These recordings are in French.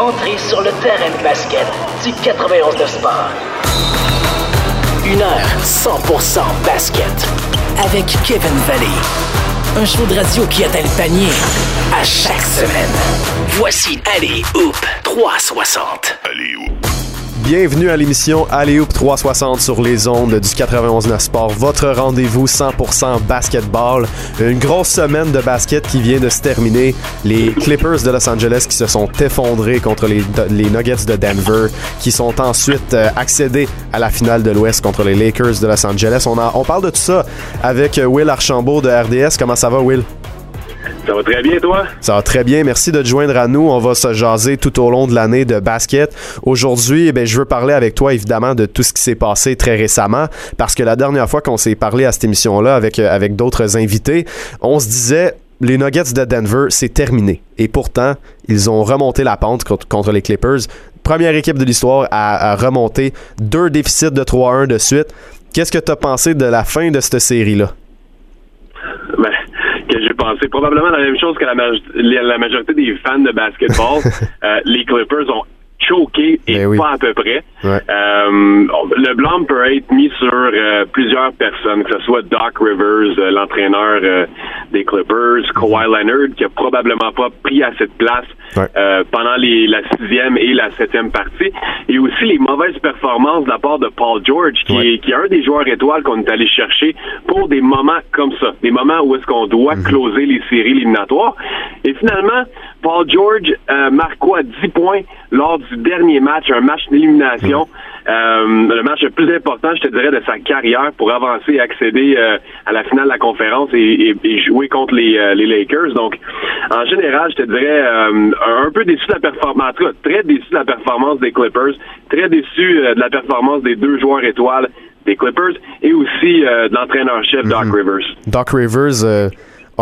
entrez sur le terrain de basket du 91 de Sport. Une heure 100% basket avec Kevin Valley. Un show de radio qui atteint le panier à chaque semaine. Voici Allez Hoop 360. Allez Hoop. Bienvenue à l'émission Hoop 360 sur les ondes du 91.9 Sport, votre rendez-vous 100% basketball. Une grosse semaine de basket qui vient de se terminer. Les Clippers de Los Angeles qui se sont effondrés contre les, Nuggets de Denver, qui sont ensuite euh, accédés à la finale de l'Ouest contre les Lakers de Los Angeles. On, a, on parle de tout ça avec Will Archambault de RDS. Comment ça va, Will? Ça va très bien, toi? Ça va très bien. Merci de te joindre à nous. On va se jaser tout au long de l'année de basket. Aujourd'hui, eh je veux parler avec toi, évidemment, de tout ce qui s'est passé très récemment, parce que la dernière fois qu'on s'est parlé à cette émission-là avec, euh, avec d'autres invités, on se disait les Nuggets de Denver, c'est terminé. Et pourtant, ils ont remonté la pente contre, les Clippers. Première équipe de l'histoire à, à, remonter deux déficits de 3-1 de suite. Qu'est-ce que tu as pensé de la fin de cette série-là? Pensé probablement la même chose que la, la majorité des fans de basketball. euh, les Clippers ont choqué et Ben oui. pas à peu près. Ouais. Euh, le blâme peut être mis sur euh, plusieurs personnes, que ce soit Doc Rivers, euh, l'entraîneur des Clippers, Kawhi Leonard, qui a probablement pas pris assez de place Ouais. pendant les, la sixième et la septième partie, et aussi les mauvaises performances de la part de Paul George, qui, Ouais. est, qui est un des joueurs étoiles qu'on est allé chercher pour des moments comme ça, des moments où est-ce qu'on doit Mhm. closer les séries éliminatoires. Et finalement, Paul George euh, marque quoi 10 points lors du dernier match, un match d'élimination. Mhm. Euh, le match le plus important, je te dirais, de sa carrière pour avancer et accéder euh, à la finale de la conférence et, et- et jouer contre les, euh, les Lakers. Donc, en général, je te dirais un, peu déçu de la performance, très déçu de la performance des Clippers, très déçu de la performance des deux joueurs étoiles des Clippers et aussi de l'entraîneur-chef Doc Rivers. Doc Rivers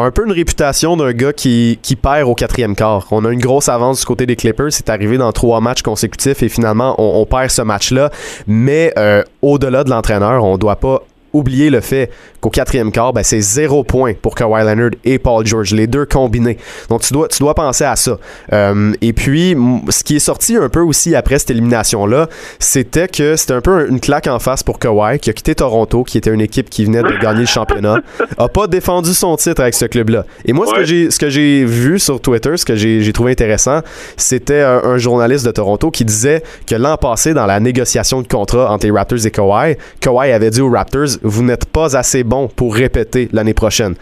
un peu une réputation d'un gars qui, qui perd au quatrième quart. On a une grosse avance du côté des Clippers. C'est arrivé dans trois matchs consécutifs et finalement, on, perd ce match-là. Mais euh, au-delà de l'entraîneur, on doit pas oublier le fait qu'au quatrième quart, ben, c'est zéro point pour Kawhi Leonard et Paul George, les deux combinés. Donc tu dois, tu dois penser à ça. Euh, et puis, ce qui est sorti un peu aussi après cette élimination-là, c'était que c'était un peu une claque en face pour Kawhi, qui a quitté Toronto, qui était une équipe qui venait de gagner le championnat, a pas défendu son titre avec ce club-là. Et moi, ce que Ouais. j'ai ce que j'ai vu sur Twitter, ce que j'ai j'ai trouvé intéressant, c'était un, un journaliste de Toronto qui disait que l'an passé, dans la négociation de contrat entre les Raptors et Kawhi, Kawhi avait dit aux Raptors vous n'êtes pas assez bon pour répéter l'année prochaine.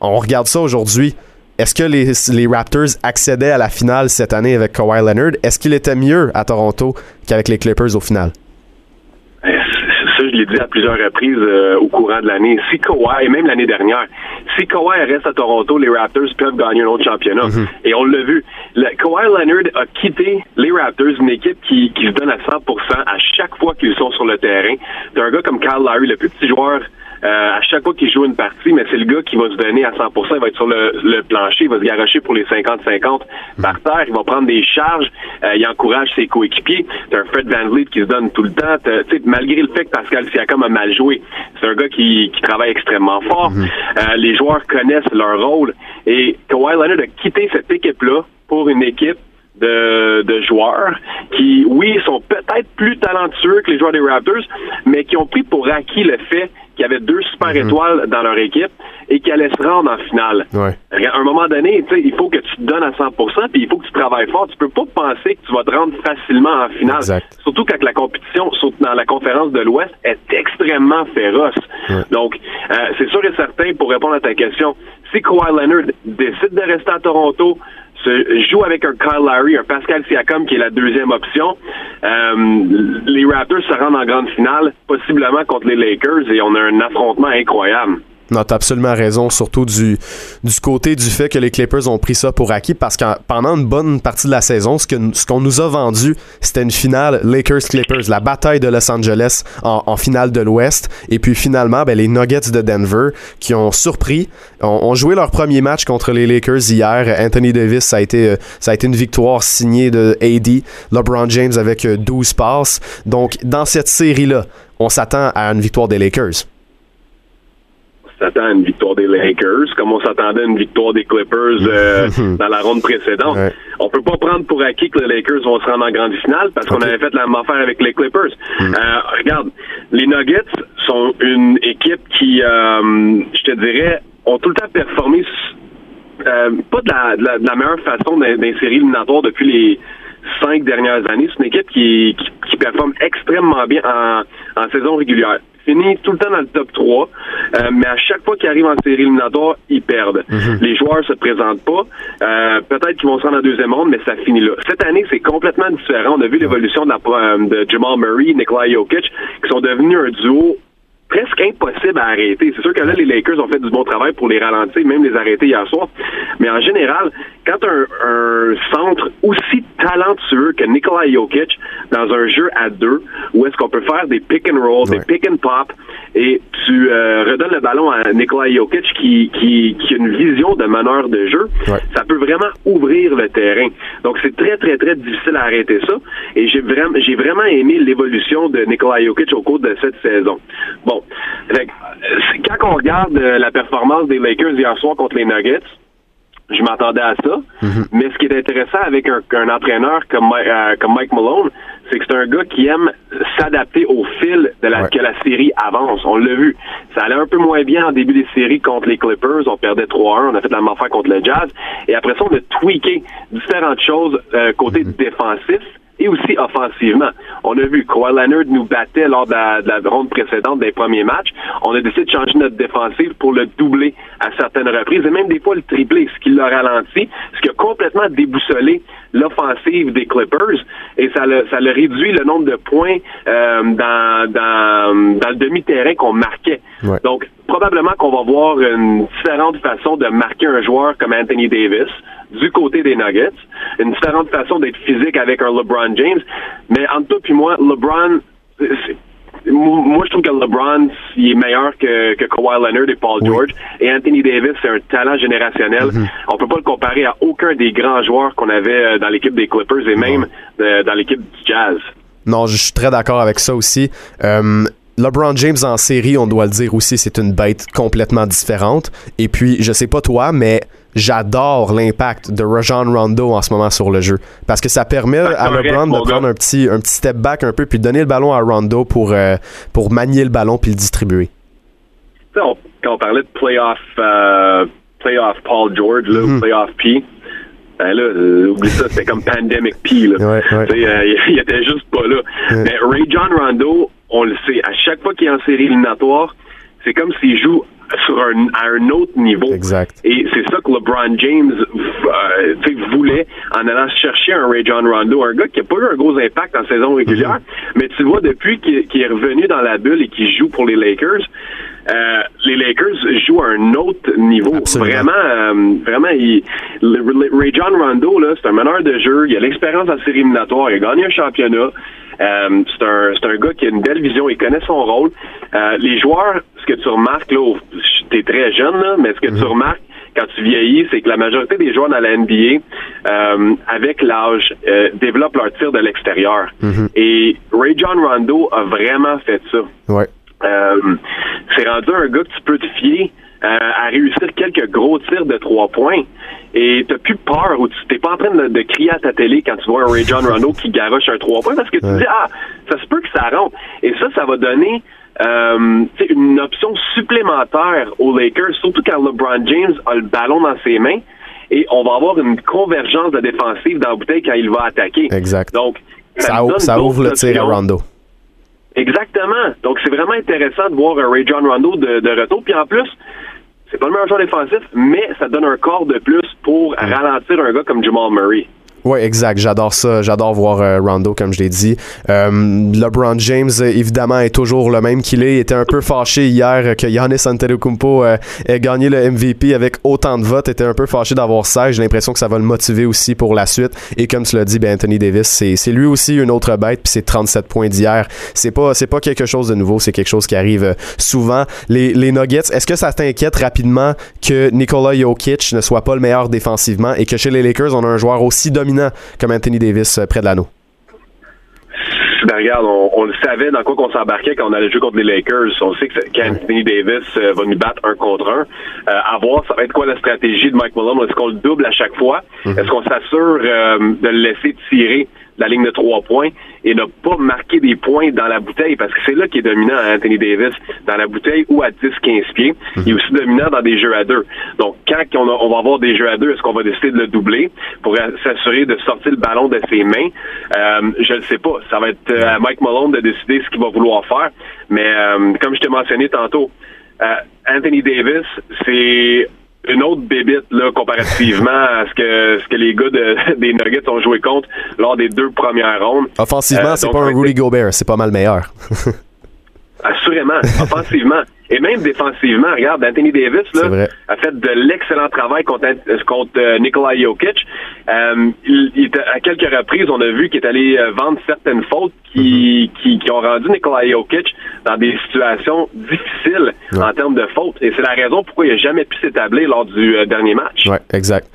On regarde ça aujourd'hui. Est-ce que les, les Raptors accédaient à la finale cette année avec Kawhi Leonard? Est-ce qu'il était mieux à Toronto qu'avec les Clippers au final? Ça, je l'ai dit à plusieurs reprises euh, au courant de l'année. Si Kawhi, et même l'année dernière, si Kawhi reste à Toronto, les Raptors peuvent gagner un autre championnat. Et on l'a vu. Le, Kawhi Leonard a quitté les Raptors, une équipe qui, qui se donne à 100% à chaque fois qu'ils sont sur le terrain. T'as un gars comme Kyle Lowry, le plus petit joueur à chaque fois qu'il joue une partie, mais c'est le gars qui va se donner à 100%. Il va être sur le, le plancher, il va se garocher pour les 50-50 par terre. Il va prendre des charges. euh, il encourage ses coéquipiers. T'as un Fred Van Vliet qui se donne tout le temps. Malgré le fait que Pascal Siakam a mal joué, c'est un gars qui, qui travaille extrêmement fort. Euh, les joueurs connaissent leur rôle. Et Kawhi Leonard a quitté cette équipe-là pour une équipe de, de joueurs qui, oui, sont peut-être plus talentueux que les joueurs des Raptors, mais qui ont pris pour acquis le fait qu'il y avait deux super étoiles dans leur équipe et qui allaient se rendre en finale. Ouais. À un moment donné, tu sais, il faut que tu te donnes à 100%, puis il faut que tu travailles fort. Tu peux pas penser que tu vas te rendre facilement en finale. Exact. Surtout quand la compétition, dans la conférence de l'Ouest, est extrêmement féroce. Donc, euh, c'est sûr et certain, pour répondre à ta question, si Kawhi Leonard décide de rester à Toronto, se joue avec un Kyle Lowry, un Pascal Siakam qui est la deuxième option. Euh, les Raptors se rendent en grande finale, possiblement contre les Lakers, et on a un affrontement incroyable. Non, t'as absolument raison, surtout du, du côté du fait que les Clippers ont pris ça pour acquis parce que pendant une bonne partie de la saison, ce que ce qu'on nous a vendu, c'était une finale Lakers-Clippers, la bataille de Los Angeles en, finale de l'Ouest. Et puis finalement, ben, les Nuggets de Denver qui ont surpris, ont, ont joué leur premier match contre les Lakers hier. Anthony Davis, ça a été, euh, ça a été une victoire signée de AD. LeBron James avec euh, 12 passes. Donc, dans cette série-là, on s'attend à une victoire des Lakers. S'attend à une victoire des Lakers, comme on s'attendait à une victoire des Clippers euh, dans la ronde précédente. On peut pas prendre pour acquis que les Lakers vont se rendre en grande finale parce qu'on avait fait la même affaire avec les Clippers. Hmm. Euh, regarde, les Nuggets sont une équipe qui, euh, je te dirais, ont tout le temps performé euh, pas de la, de, la, meilleure façon d'insérer éliminatoire depuis les cinq dernières années. C'est une équipe qui, qui, performe extrêmement bien en, en saison régulière finit tout le temps dans le top 3, euh, mais à chaque fois qu'ils arrivent en série éliminatoire, ils perdent. Mhm. Les joueurs se présentent pas. Euh, peut-être qu'ils vont se rendre en deuxième ronde, mais ça finit là. Cette année, c'est complètement différent. On a vu l'évolution de, de Jamal Murray, Nikola Jokic, qui sont devenus un duo presque impossible à arrêter. C'est sûr que là, les Lakers ont fait du bon travail pour les ralentir, même les arrêter hier soir. Mais en général, quand un, un centre aussi talentueux que Nikola Jokic dans un jeu à deux, où est-ce qu'on peut faire des pick and roll, des pick and pop, et tu euh, redonnes le ballon à Nikola Jokic qui, qui, qui a une vision de meneur de jeu, ça peut vraiment ouvrir le terrain. Donc c'est très très très difficile à arrêter ça. Et j'ai vraiment j'ai vraiment aimé l'évolution de Nikola Jokic au cours de cette saison. Bon, quand on regarde euh, la performance des Lakers hier soir contre les Nuggets, je m'attendais à ça. Mhm. Mais ce qui est intéressant avec un, entraîneur comme, euh, comme Mike Malone, c'est que c'est un gars qui aime s'adapter au fil de la, que la série avance. On l'a vu. Ça allait un peu moins bien en début des séries contre les Clippers. On perdait 3-1. On a fait la même affaire contre le Jazz. Et après ça, on a tweaké différentes choses euh, côté mhm. défensif et aussi offensivement. On a vu Kawhi Leonard nous battait lors de la, ronde précédente des premiers matchs. On a décidé de changer notre défensive pour le doubler à certaines reprises et même des fois le tripler, ce qui l'a ralenti, ce qui a complètement déboussolé l'offensive des Clippers et ça le, ça le réduit le nombre de points euh, dans, dans, dans le demi-terrain qu'on marquait. Donc, probablement qu'on va voir une différente façon de marquer un joueur comme Anthony Davis du côté des Nuggets, une différente façon d'être physique avec un LeBron James. Mais entre toi et moi, LeBron, moi, je trouve que LeBron, il est meilleur que, que Kawhi Leonard et Paul George. Et Anthony Davis, c'est un talent générationnel. Mm-hmm. On peut pas le comparer à aucun des grands joueurs qu'on avait euh, dans l'équipe des Clippers et même euh, dans l'équipe du Jazz. Non, je suis très d'accord avec ça aussi. Euh, LeBron James en série, on doit le dire aussi, c'est une bête complètement différente. Et puis, je sais pas toi, mais j'adore l'impact de Rajon Rondo en ce moment sur le jeu. Parce que ça permet à LeBron de prendre un petit, un petit step back un peu, puis de donner le ballon à Rondo pour, euh, pour manier le ballon puis le distribuer. quand on parlait de playoff, euh, playoff Paul George, là, mm-hmm. playoff P, ben là, euh, oublie ça, c'était comme Pandemic P. Là. il, était juste pas là. Mais Ray John Rondo, on le sait, à chaque fois qu'il est en série éliminatoire, c'est comme s'il joue sur un, à un autre niveau. Exact. Et c'est ça que LeBron James euh, voulait en allant chercher un Ray John Rondo, un gars qui n'a pas eu un gros impact en saison régulière, mm-hmm. mais tu vois, depuis qu'il est revenu dans la bulle et qu'il joue pour les Lakers, euh, les Lakers jouent à un autre niveau. Vraiment, euh, vraiment, il, Ray John Rondo, là, c'est un meneur de jeu, il a l'expérience en série éliminatoire, il a gagné un championnat. Euh, c'est un, un gars qui a une belle vision, il connaît son rôle. Euh, les joueurs, ce que tu remarques, là, t'es très jeune, là, mais ce que tu mhm. remarques quand tu vieillis, c'est que la majorité des joueurs dans la NBA, euh, avec l'âge, euh, développent leur tir de l'extérieur. Mhm. Et Ray John Rondo a vraiment fait ça. Ouais. Euh, c'est rendu un gars que tu peux te fier à réussir quelques gros tirs de trois points et t'as plus peur ou tu t'es pas en train de, crier à ta télé quand tu vois un Ray John Rondo qui garoche un trois points parce que tu dis ah ça se peut que ça rentre et ça ça va donner euh, une option supplémentaire aux Lakers surtout quand LeBron James a le ballon dans ses mains et on va avoir une convergence de défensive dans la bouteille quand il va attaquer. Exact. Donc ça, ouvre, le tir à Rondo. Exactement. Donc, c'est vraiment intéressant de voir un Ray John Rondo de, de retour. Puis en plus, c'est pas le meilleur joueur défensif, mais ça donne un corps de plus pour ralentir un gars comme Jamal Murray. Oui, exact. J'adore ça. J'adore voir euh, Rondo, comme je l'ai dit. Euh, LeBron James, évidemment, est toujours le même qu'il est. Il était un peu fâché hier que Giannis Antetokounmpo euh, ait gagné le MVP avec autant de votes. Il était un peu fâché d'avoir ça. J'ai l'impression que ça va le motiver aussi pour la suite. Et comme tu l'as dit, ben, Anthony Davis, c'est lui aussi une autre bête. Puis c'est 37 points d'hier. C'est pas, pas quelque chose de nouveau. C'est quelque chose qui arrive euh, souvent. Les, les Nuggets, est-ce que ça t'inquiète rapidement que Nikola Jokic ne soit pas le meilleur défensivement et que chez les Lakers, on a un joueur aussi dominant comme Anthony Davis euh, près de l'anneau? ben, regarde, on, le savait dans quoi qu'on s'embarquait quand on allait jouer contre les Lakers. On sait que qu'Anthony Davis euh, va nous battre un contre un. Euh, à voir, ça va être quoi la stratégie de Mike Malone? Est-ce qu'on le double à chaque fois? Mm-hmm. Est-ce qu'on s'assure euh, de le laisser tirer la ligne de trois points et ne pas marquer des points dans la bouteille parce que c'est là qui est dominant Anthony Davis dans la bouteille ou à 10-15 pieds. Il est aussi dominant dans des jeux à deux. Donc quand on, va avoir des jeux à deux, est-ce qu'on va décider de le doubler pour s'assurer de sortir le ballon de ses mains? Euh, je ne sais pas. Ça va être euh, à Mike Malone de décider ce qu'il va vouloir faire. Mais euh, comme je t'ai mentionné tantôt, Anthony Davis, c'est une autre bébite là, comparativement à ce que, ce que les gars des Nuggets ont joué contre lors des deux premières rondes. Offensivement, c'est pas un Rudy Gobert, c'est pas mal meilleur. Assurément, offensivement. Et même défensivement, regarde, Anthony Davis là, a fait de l'excellent travail contre, contre euh, Nikola Jokic. Euh, il, à quelques reprises, on a vu qu'il est allé euh, vendre certaines fautes qui, mhm. qui, ont rendu Nikola Jokic dans des situations difficiles en termes de fautes. Et c'est la raison pourquoi il n'a jamais pu s'établir lors du dernier match. Oui, exact.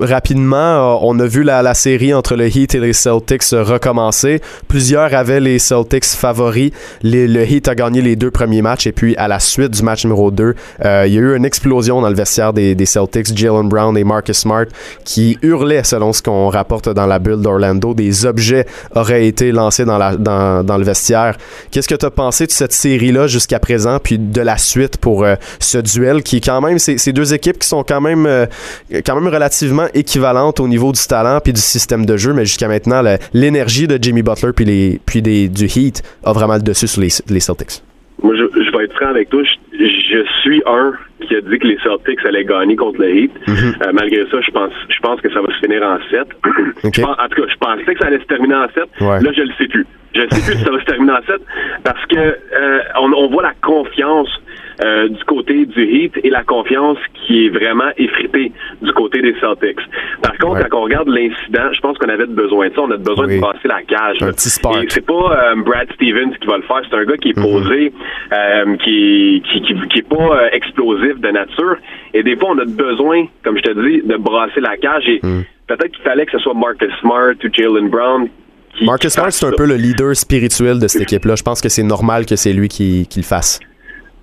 rapidement, on a vu la, la, série entre le Heat et les Celtics recommencer. Plusieurs avaient les Celtics favoris. le Heat a gagné les deux premiers matchs et puis à la la suite du match numéro 2, euh, il y a eu une explosion dans le vestiaire des, Celtics. Jalen Brown et Marcus Smart qui hurlaient, selon ce qu'on rapporte dans la bulle d'Orlando. Des objets auraient été lancés dans, le vestiaire. Qu'est-ce que tu as pensé de cette série-là jusqu'à présent, puis de la suite pour euh, ce duel qui, quand même, ces deux équipes qui sont quand même, euh, quand même relativement équivalentes au niveau du talent puis du système de jeu, mais jusqu'à maintenant, l'énergie de Jimmy Butler puis, du Heat a vraiment le dessus sur les Celtics. Moi, je, je vais être franc avec toi. Je, suis un qui a dit que les Celtics allaient gagner contre le Heat. Mhm. Euh, malgré ça, je pense, je pense que ça va se finir en 7. en tout cas, je pensais que ça allait se terminer en 7. Là, je le sais plus. Je ne sais plus si ça va se terminer en 7 parce que euh, on, on, voit la confiance euh, du côté du Heat et la confiance qui est vraiment effritée du côté des Celtics. Par contre, quand on regarde l'incident, je pense qu'on avait besoin de ça. On a besoin de passer la cage. Un petit. Et c'est pas euh, Brad Stevens qui va le faire. C'est un gars qui est mhm. posé, euh, qui, qui, qui, est pas explosif de nature. Et des fois, on a besoin, comme je te dis, de brasser la cage. Et mhm. peut-être qu'il fallait que ce soit Marcus Smart ou Jalen Brown Marcus Smart, c'est un peu le leader spirituel de cette équipe-là. Je pense que c'est normal que c'est lui qui, qui, le fasse.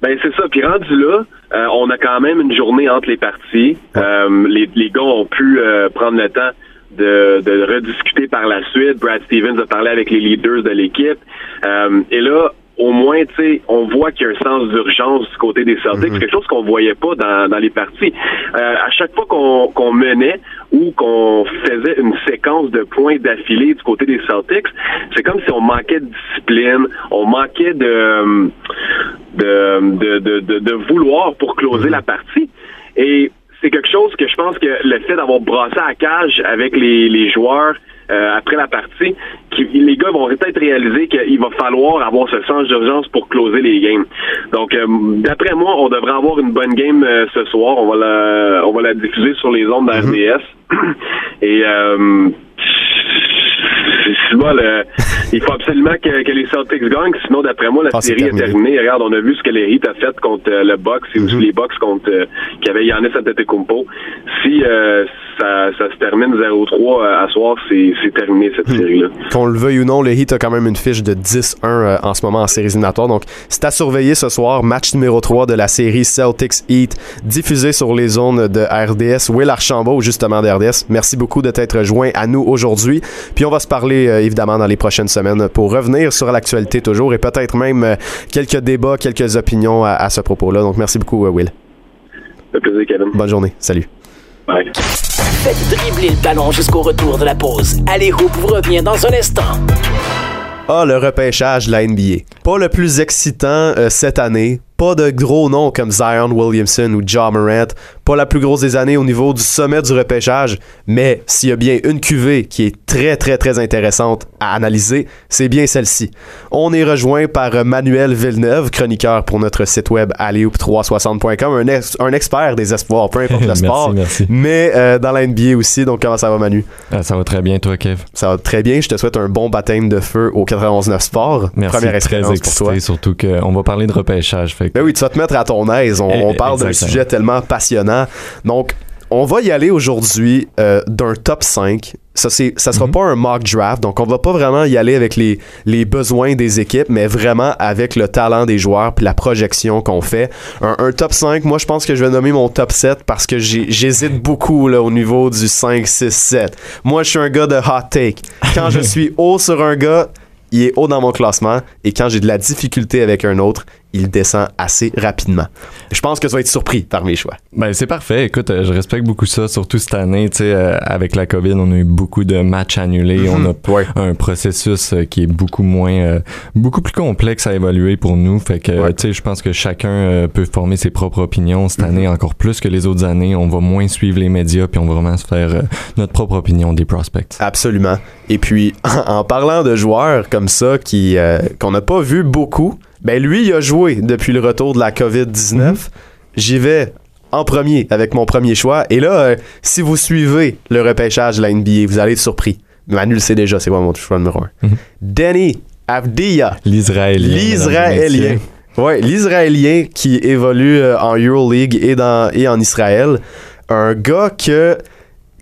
Ben c'est ça. Puis rendu là, euh, on a quand même une journée entre les parties. Euh, les, les gars ont pu euh, prendre le temps de, de rediscuter par la suite. Brad Stevens a parlé avec les leaders de l'équipe. et là, au moins, tu sais, on voit qu'il y a un sens d'urgence du côté des Celtics, mhm. quelque chose qu'on voyait pas dans, dans les parties. Euh, à chaque fois qu'on menait ou qu'on faisait une séquence de points d'affilée du côté des Celtics, c'est comme si on manquait de discipline, on manquait de de, de, de, de vouloir pour closer mhm. la partie. Et c'est quelque chose que je pense que le fait d'avoir brassé à cage avec les, les joueurs euh, après la partie, qui, les gars vont peut-être réaliser qu'il va falloir avoir ce sens d'urgence pour closer les games. Donc, euh, d'après moi, on devrait avoir une bonne game euh, ce soir. On va la, on va la diffuser sur les ondes d'RDS. Mm-hmm. Et il faut absolument que, les Celtics gagnent, sinon d'après moi la ah, série est terminée. Regarde, on a vu ce que les Heat a fait contre le Bucks et aussi mm-hmm. les Bucks contre qui avait Yannis Antetokounmpo. Si ça, se termine 0-3 à soir, c'est terminé cette hmm. série-là. Qu'on le veuille ou non, le Heat a quand même une fiche de 10-1 euh, en ce moment en série éliminatoire. Donc, c'est à surveiller ce soir. Match numéro 3 de la série Celtics Heat, diffusé sur les zones de RDS. Will Archambault, justement, de RDS. Merci beaucoup de t'être joint à nous aujourd'hui. Puis on va se parler, euh, évidemment, dans les prochaines semaines pour revenir sur l'actualité toujours et peut-être même euh, quelques débats, quelques opinions à, ce propos-là. Donc, merci beaucoup, Will. Un plaisir, Kevin. Bonne journée. Salut. Faites dribbler le ballon jusqu'au retour de la pause. Allez, Hoop vous revient dans un instant. Ah, le repêchage de la NBA. Pas le plus excitant euh, cette année, pas de gros noms comme Zion Williamson ou John Morant, pas la plus grosse des années au niveau du sommet du repêchage, mais s'il y a bien une cuvée qui est très très très intéressante à analyser, c'est bien celle-ci. On est rejoint par Manuel Villeneuve, chroniqueur pour notre site web alleyoop360.com, un, un, expert des espoirs, peu importe le sport, mais euh, dans la NBA aussi. Donc comment ça va Manu? Ah, Ça va très bien toi Kev? Ça va très bien, je te souhaite un bon baptême de feu au 91.9 Sport. Merci, Première expérience très excité, pour toi. surtout qu'on va parler de repêchage. Ben oui, tu vas te mettre à ton aise. On, parle d'un sujet tellement passionnant. Donc, on va y aller aujourd'hui euh, d'un top 5. Ça, c'est, ça sera mhm. pas un mock draft, donc on va pas vraiment y aller avec les, les besoins des équipes, mais vraiment avec le talent des joueurs puis la projection qu'on fait. Un, top 5, moi je pense que je vais nommer mon top 7 parce que j'hésite beaucoup là, au niveau du 5, 6, 7. Moi je suis un gars de hot take. Quand je suis haut sur un gars, il est haut dans mon classement et quand j'ai de la difficulté avec un autre, il descend assez rapidement. Je pense que tu vas être surpris par mes choix. Ben, c'est parfait. Écoute, euh, je respecte beaucoup ça, surtout cette année. Tu sais, euh, avec la COVID, on a eu beaucoup de matchs annulés. On a un processus euh, qui est beaucoup moins, beaucoup plus complexe à évaluer pour nous. Fait que, tu sais, je pense que chacun peut former ses propres opinions. Cette mm-hmm. année, encore plus que les autres années, on va moins suivre les médias puis on va vraiment se faire notre propre opinion des prospects. Absolument. Et puis, en, parlant de joueurs comme ça qui qu'on n'a pas vu beaucoup, ben lui, il a joué depuis le retour de la COVID-19. Mhm. J'y vais en premier avec mon premier choix. Et là, euh, si vous suivez le repêchage de la NBA, vous allez être surpris. Manu le sait déjà, c'est moi mon choix numéro un. Mhm. Danny Avdia. L'Israélien. L'Israélien. Ouais, l'Israélien qui évolue euh, en Euroleague et, dans, et en Israël. Un gars que,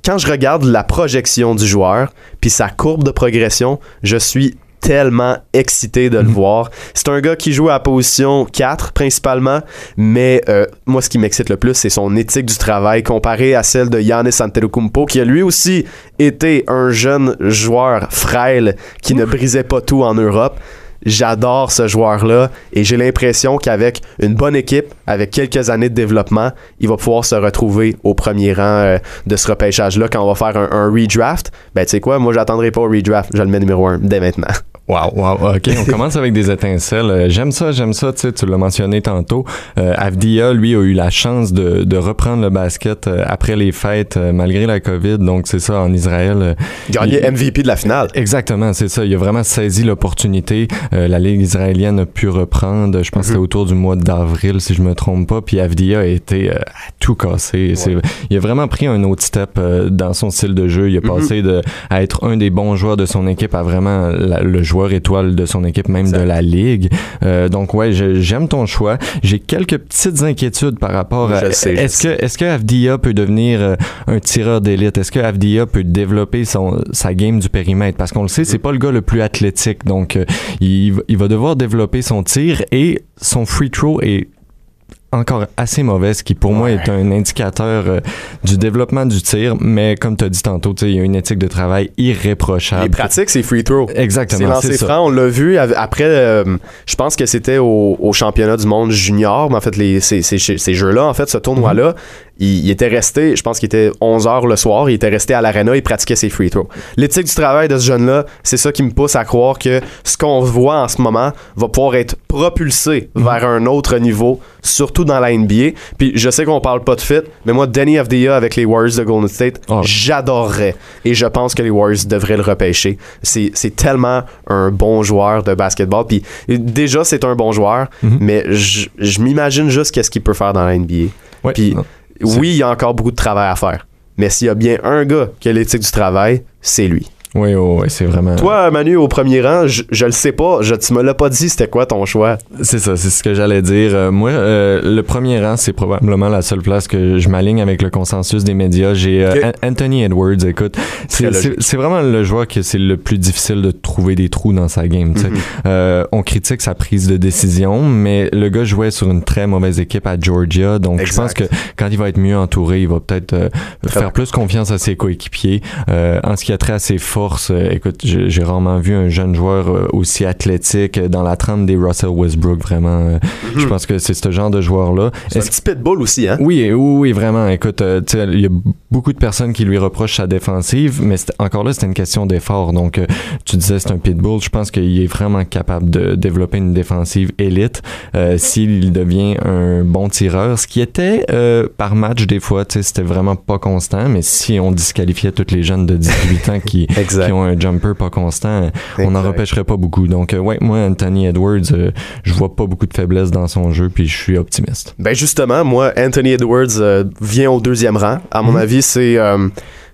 quand je regarde la projection du joueur, puis sa courbe de progression, je suis tellement excité de le mhm. voir. C'est un gars qui joue à position 4 principalement, mais euh, moi ce qui m'excite le plus c'est son éthique du travail comparé à celle de Yannis Antetokounmpo qui a lui aussi été un jeune joueur frêle qui ne brisait pas tout en Europe. J'adore ce joueur-là et j'ai l'impression qu'avec une bonne équipe, avec quelques années de développement, il va pouvoir se retrouver au premier rang euh, de ce repêchage-là quand on va faire un, un redraft. Ben, tu sais quoi, moi, j'attendrai pas au redraft. Je le mets numéro un dès maintenant. Wow, wow, ok, on commence avec des étincelles. Euh, j'aime ça, j'aime ça, tu sais, tu l'as mentionné tantôt. Euh, Avdia, lui, a eu la chance de, de reprendre le basket euh, après les fêtes, malgré la COVID, donc c'est ça, en Israël. Gagné MVP de la finale. Exactement, c'est ça. Il a vraiment saisi l'opportunité. la Ligue israélienne a pu reprendre, je pense que c'était mhm. autour du mois d'avril, si je me trompe pas, puis Avdia a été à tout cassé. Il a vraiment pris un autre step dans son style de jeu. Il a mhm. passé de, à être un des bons joueurs de son équipe à vraiment le joueur étoile de son équipe, même de la ligue. Euh, donc ouais, j'aime ton choix. J'ai quelques petites inquiétudes par rapport à est-ce que est-ce que Avdia peut devenir euh, un tireur d'élite? Est-ce que Avdia peut développer son sa game du périmètre? Parce qu'on le sait, c'est pas le gars le plus athlétique, donc euh, il, il va devoir développer son tir et son free throw est encore assez mauvaise, qui pour moi est un indicateur euh, du développement du tir, mais comme tu as dit tantôt, il y a une éthique de travail irréprochable. Les pratiques, c'est free throw. Exactement. C'est franc, on l'a vu après, euh, je pense que c'était au, championnat du monde junior, mais en fait, les, ces, ces, ces jeux-là, en fait, ce tournoi-là, il, était resté, je pense qu'il était 11 heures le soir, il était resté à l'arena, il pratiquait ses free throws. L'éthique du travail de ce jeune-là, c'est ça qui me pousse à croire que ce qu'on voit en ce moment va pouvoir être propulsé mhm. vers un autre niveau, surtout dans la NBA. Puis je sais qu'on parle pas de fit, mais moi, Danny Avdia avec les Warriors de Golden State, oh. j'adorerais. Et je pense que les Warriors devraient le repêcher. C'est tellement un bon joueur de basketball. Puis déjà, c'est un bon joueur, mhm. mais je m'imagine juste qu'est-ce qu'il peut faire dans la NBA. Puis oui, il y a encore beaucoup de travail à faire. Mais s'il y a bien un gars qui a l'éthique du travail, c'est lui. Oui, oui, c'est vraiment. Toi, Manu, au premier rang, je, je le sais pas. Je, tu me l'as pas dit, c'était quoi ton choix? C'est ça, c'est ce que j'allais dire. Euh, moi, euh, le premier rang, c'est probablement la seule place que je m'aligne avec le consensus des médias. J'ai euh, Anthony Edwards, écoute. C'est vraiment le joueur que c'est le plus difficile de trouver des trous dans sa game. Mm-hmm. on critique sa prise de décision, mais le gars jouait sur une très mauvaise équipe à Georgia. Donc, je pense que quand il va être mieux entouré, il va peut-être faire plus confiance à ses coéquipiers. en ce qui a trait à ses forces, euh, écoute, j'ai rarement vu un jeune joueur euh, aussi athlétique dans la trempe des Russell Westbrook, vraiment. Euh, je mhm. pense que c'est ce genre de joueur-là. C'est un petit pitbull aussi, hein? Oui, oui, oui, vraiment. Écoute, il y a beaucoup de personnes qui lui reprochent sa défensive, mais encore là, c'est une question d'effort. Donc, tu disais c'est un pitbull. Je pense qu'il est vraiment capable de développer une défensive élite s'il devient un bon tireur. Ce qui était par match, des fois, c'était vraiment pas constant, mais si on disqualifiait tous les jeunes de 18 ans qui qui ont un jumper pas constant, on n'en repêcherait pas beaucoup. Donc, euh, ouais, moi, Anthony Edwards, euh, je vois pas beaucoup de faiblesses dans son jeu, puis je suis optimiste. Ben justement, moi, Anthony Edwards euh, vient au deuxième rang. À mon mhm. avis, c'est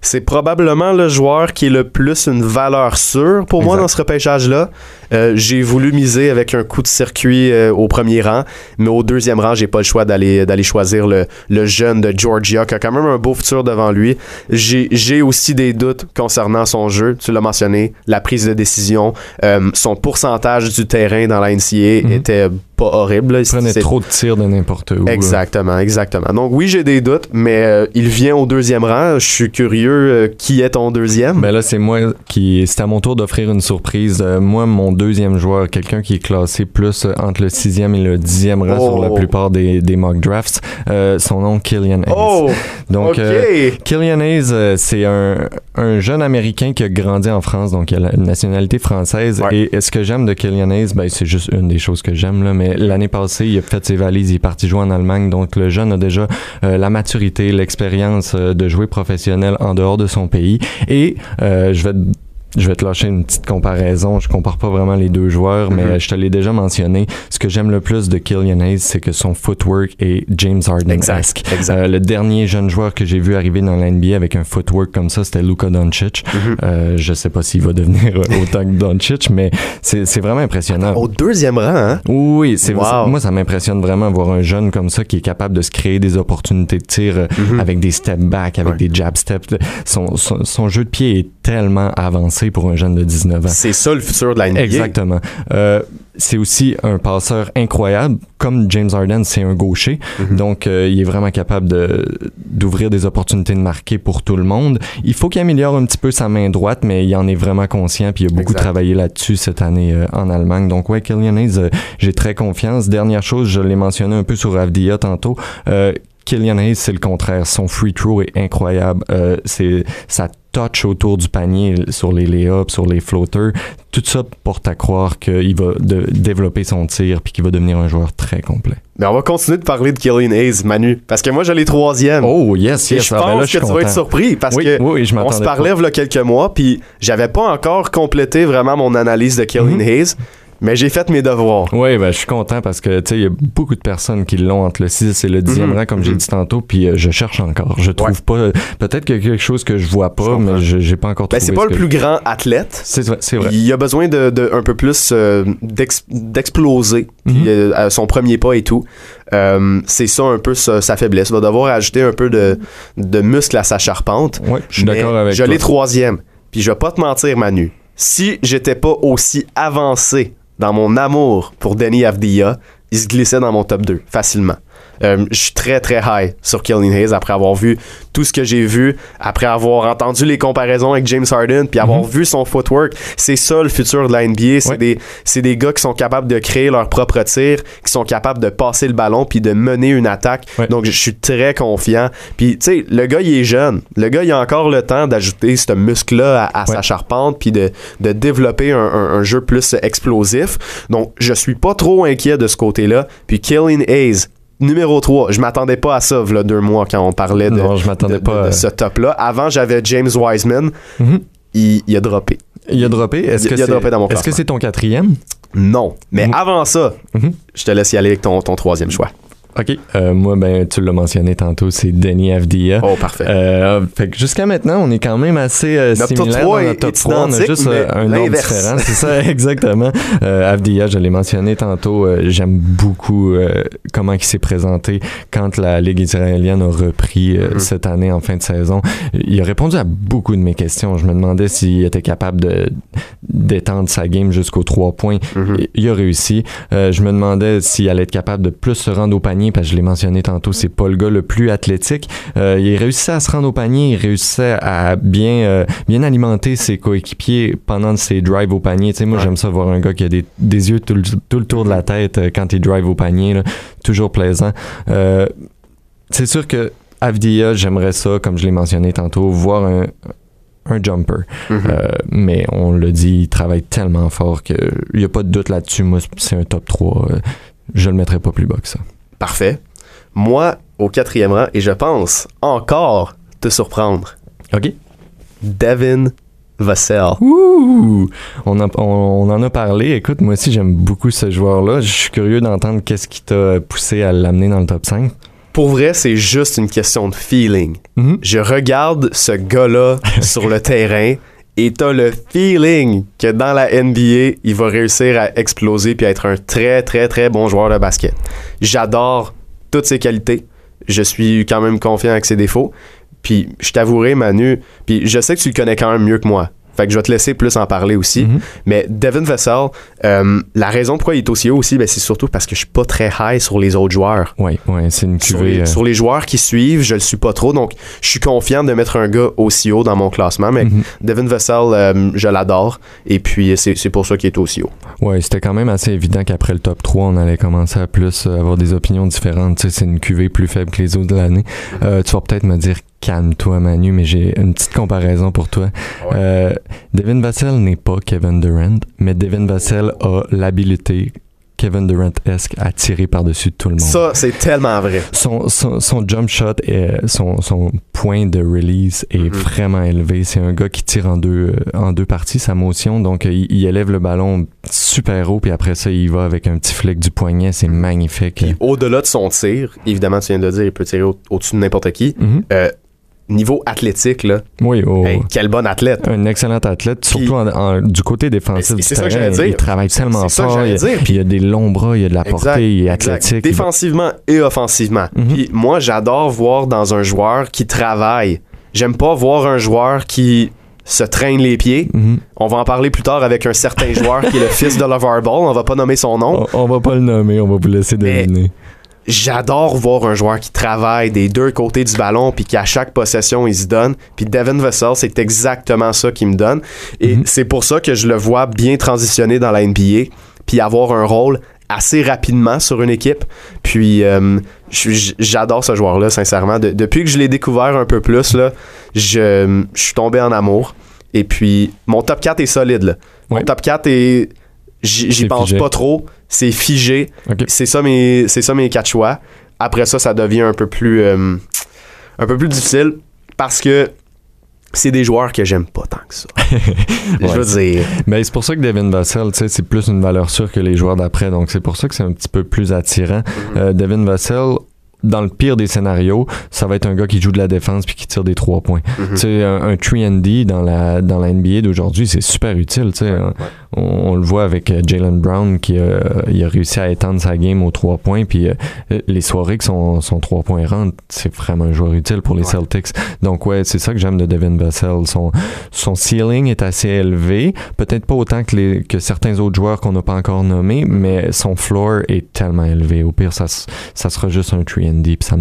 c'est probablement le joueur qui est le plus une valeur sûre pour moi dans ce repêchage-là. Euh, j'ai voulu miser avec un coup de circuit euh, au premier rang, mais au deuxième rang, j'ai pas le choix d'aller d'aller choisir le, le jeune de Georgia qui a quand même un beau futur devant lui. J'ai j'ai aussi des doutes concernant son jeu. Tu l'as mentionné, la prise de décision, euh, son pourcentage du terrain dans la NCAA Mhm. était pas horrible. là. Il prenait trop de tirs de n'importe où. là. Exactement, exactement. Donc oui, j'ai des doutes, mais euh, il vient au deuxième rang. Je suis curieux euh, qui est ton deuxième? Ben là, c'est moi qui. C'est à mon tour d'offrir une surprise. Euh, moi, mon deuxième joueur, quelqu'un qui est classé plus euh, entre le sixième et le dixième rang sur la Oh. plupart des, des mock drafts, euh, son nom, Killian Hayes. oh, Donc, euh, Killian Hayes, c'est un, un jeune Américain qui a grandi en France, donc il a la nationalité française. Ouais. Et, ce que j'aime de Killian Hayes, ben, c'est juste une des choses que j'aime, là, mais l'année passée, il a fait ses valises, il est parti jouer en Allemagne, donc le jeune a déjà euh, la maturité, l'expérience de jouer professionnel en dehors de son pays. Et je vais je vais te lâcher une petite comparaison. Je compare pas vraiment les deux joueurs, mais Mhm. euh, je te l'ai déjà mentionné. Ce que j'aime le plus de Killian Hayes, c'est que son footwork est James Harden-esque. Euh, le dernier jeune joueur que j'ai vu arriver dans la NBA avec un footwork comme ça, c'était Luka Doncic. Mhm. Euh, je sais pas s'il va devenir autant que Doncic, mais c'est vraiment impressionnant. Au deuxième rang, hein? Oui, c'est Wow. moi ça m'impressionne vraiment voir un jeune comme ça qui est capable de se créer des opportunités de tir euh, Mhm. avec des step back, avec Ouais. des jab steps. Son, son, son jeu de pied est tellement avancé pour un jeune de 19 ans. C'est ça le futur de la NBA. Exactement. Euh, c'est aussi un passeur incroyable. Comme James Harden, c'est un gaucher. Mhm. Donc, euh, il est vraiment capable de, d'ouvrir des opportunités de marquer pour tout le monde. Il faut qu'il améliore un petit peu sa main droite, mais il en est vraiment conscient. Puis il a beaucoup Exact. travaillé là-dessus cette année euh, en Allemagne. Donc, ouais, Killian Hayes, euh, j'ai très confiance. Dernière chose, je l'ai mentionné un peu sur Avdia tantôt. Killian Hayes, c'est le contraire. Son free throw est incroyable. Euh, c'est sa touch autour du panier sur les lay-ups, sur les floaters. Tout ça porte à croire qu'il va de- développer son tir puis qu'il va devenir un joueur très complet. Mais on va continuer de parler de Killian Hayes, Manu, parce que moi, je l'ai troisième. Oh, yes, Et yes. je Ah, pense ben là, je que tu vas être surpris parce oui, que oui, je on se parlait il y a quelques mois, puis j'avais pas encore complété vraiment mon analyse de Killian Mhm. Hayes, mais j'ai fait mes devoirs. Oui, ben, je suis content parce que, tu sais, il y a beaucoup de personnes qui l'ont entre le 6 et le 10e Mhm. rang, comme j'ai Mhm. dit tantôt, puis euh, je cherche encore. Je trouve pas. Peut-être qu'il y a quelque chose que je vois pas, mais je j'ai pas encore Ben, trouvé. c'est pas ce le plus grand athlète. C'est vrai. C'est vrai. Il a besoin de, de un peu plus euh, d'ex- d'exploser, Mhm. euh, son premier pas et tout. Euh, c'est ça un peu sa, sa faiblesse. Il va devoir ajouter un peu de, de muscle à sa charpente. Ouais, je suis Mais d'accord avec Je l'ai troisième. Puis je vais pas te mentir, Manu. Si j'étais pas aussi avancé dans mon amour pour Denis Avdia, il se glissait dans mon top 2 facilement. Euh, je suis très très high sur Killian Hayes après avoir vu tout ce que j'ai vu, après avoir entendu les comparaisons avec James Harden, puis avoir Mhm. vu son footwork. C'est ça le futur de la NBA. C'est Ouais. des, c'est des gars qui sont capables de créer leur propre tir, qui sont capables de passer le ballon puis de mener une attaque. Ouais. Donc je suis très confiant. Puis tu sais, le gars il est jeune. Le gars il a encore le temps d'ajouter ce muscle-là à, à sa charpente puis de, de développer un, un- un jeu plus explosif. Donc je suis pas trop inquiet de ce côté-là. Puis Killian Hayes. Numéro 3, je m'attendais pas à ça, là, deux mois, quand on parlait de, Non, je m'attendais de- de- pas de à- ce top-là. Avant, j'avais James Wiseman. Mhm. Il, il a droppé. Il a droppé? Est-ce que il a c'est droppé dans mon est-ce que c'est ton quatrième? Non. Mais Mhm. avant ça, Mhm. je te laisse y aller avec ton, ton troisième choix. OK. Euh, moi, ben, tu l'as mentionné tantôt, c'est Denis Avdia. Oh, parfait. Euh, fait que jusqu'à maintenant, on est quand même assez euh, Notre top similaire 3 dans est- notre top est 3. On a juste euh, un nom différent. C'est ça, exactement. Euh, Avdia, je l'ai mentionné tantôt. euh, J'aime beaucoup euh, comment il s'est présenté quand la Ligue israélienne a repris Mhm. cette année en fin de saison. Il a répondu à beaucoup de mes questions. Je me demandais s'il était capable de d'étendre sa game jusqu'aux trois points. Mhm. Il a réussi. Euh, je me demandais s'il allait être capable de plus se rendre au panier, parce que je l'ai mentionné tantôt, c'est pas le gars le plus athlétique. Euh, il réussissait à se rendre au panier, il réussissait à bien, euh, bien alimenter ses coéquipiers pendant ses drives au panier. Tu sais, moi, Ouais. j'aime ça voir un gars qui a des, des yeux tout le, tout le tour de la tête euh, quand il drive au panier. là. Toujours plaisant. Euh, c'est sûr que Avdia, j'aimerais ça, comme je l'ai mentionné tantôt, voir un, un jumper. Mhm. Euh, mais on le dit, il travaille tellement fort qu'il n'y a pas de doute là-dessus. Moi, c'est un top 3. euh, je le mettrais pas plus bas que ça. Parfait. Moi, au quatrième rang, et je pense encore te surprendre, OK. Devin Vassell. Ouh! On, en- on- on en a parlé. Écoute, moi aussi, j'aime beaucoup ce joueur-là. Je suis curieux d'entendre qu'est-ce qui t'a poussé à l'amener dans le top 5. Pour vrai, c'est juste une question de feeling. Mhm. Je regarde ce gars-là sur le terrain Et t'as le feeling que dans la NBA, il va réussir à exploser puis à être un très, très, très bon joueur de basket. J'adore toutes ses qualités. Je suis quand même confiant avec ses défauts. Puis je t'avouerai, Manu, puis je sais que tu le connais quand même mieux que moi. Fait que je vais te laisser plus en parler aussi. Mhm. Mais Devin Vessel, euh, la raison pourquoi il est aussi haut aussi, ben, c'est surtout parce que je suis pas très high sur les autres joueurs. Ouais, ouais, c'est une Sur cuvée. les, euh, sur les joueurs qui suivent, je le suis pas trop. Donc, je suis confiant de mettre un gars aussi haut dans mon classement. Mais Mhm. Devin Vessel, euh, je l'adore. Et puis, c'est pour ça qu'il est aussi haut. Ouais, c'était quand même assez évident qu'après le top 3, on allait commencer à plus avoir des opinions différentes. Tu sais, c'est une cuvée plus faible que les autres de l'année. Tu vas peut-être me dire, calme-toi, Manu, mais j'ai une petite comparaison pour toi. Euh, Devin Vassell n'est pas Kevin Durant, mais Devin Vassell a l'habilité Kevin Durant-esque à tirer par-dessus tout le monde. Ça, c'est tellement vrai. Son, son, son jump shot, est, son, son point de release est Mhm. vraiment élevé. C'est un gars qui tire en deux, euh, en deux parties sa motion. Donc, euh, il, il élève le ballon super haut, puis après ça, il va avec un petit flick du poignet. C'est magnifique. Puis, au-delà de son tir, évidemment, tu viens de le dire, il peut tirer au- au-dessus de n'importe qui. Mhm. Euh, niveau athlétique, là, Oui, oh, hey, quel bon athlète. un excellent athlète, Puis- surtout en- en- du côté défensif c'est ça que j'allais dire. Il travaille tellement C'est ça que fort. il, dire. Puis il a des longs bras, il a de la portée, il est athlétique. Défensivement et offensivement. Mhm. Puis moi, j'adore voir dans un joueur qui travaille. J'aime pas voir un joueur qui se traîne les pieds. Mhm. On va en parler plus tard avec un certain joueur qui est le fils de LeVar Ball. On va pas nommer son nom. On, on va pas le nommer, on va vous laisser deviner. J'adore voir un joueur qui travaille des deux côtés du ballon puis qu'à chaque possession, il se donne. Puis Devin Vessel, c'est exactement ça qu'il me donne. Et Mhm. c'est pour ça que je le vois bien transitionner dans la NBA puis avoir un rôle assez rapidement sur une équipe. Puis euh, j'adore ce joueur-là, sincèrement. De- depuis que je l'ai découvert un peu plus, là, je, je suis tombé en amour. Et puis, mon top 4 est solide. Là. Mon top 4 est... J'y pense figé. pas trop. C'est figé. C'est ça mes c'est ça mes quatre choix. Après ça, ça devient un peu plus euh, un peu plus difficile parce que c'est des joueurs que j'aime pas tant que ça. Je veux dire. Ben, c'est pour ça que Devin Vassell, tu sais, c'est plus une valeur sûre que les joueurs d'après. Donc, c'est pour ça que c'est un petit peu plus attirant. Mm-hmm. Euh, Devin Vassell, dans le pire des scénarios, ça va être un gars qui joue de la défense puis qui tire des trois points. Tu sais, un, un 3 and D dans la, dans la NBA d'aujourd'hui, c'est super utile. Tu sais, on, on le voit avec euh, Jalen Brown qui a, il a réussi à étendre sa game aux trois points. Puis euh, les soirées que son, son trois points rentrent, c'est vraiment un joueur utile pour les Ouais. Celtics. Donc, ouais, c'est ça que j'aime de Devin Vassell. Son, son ceiling est assez élevé. Peut-être pas autant que, les, que certains autres joueurs qu'on n'a pas encore nommés, mais son floor est tellement élevé. Au pire, ça, ça sera juste un 3 D, puis ça.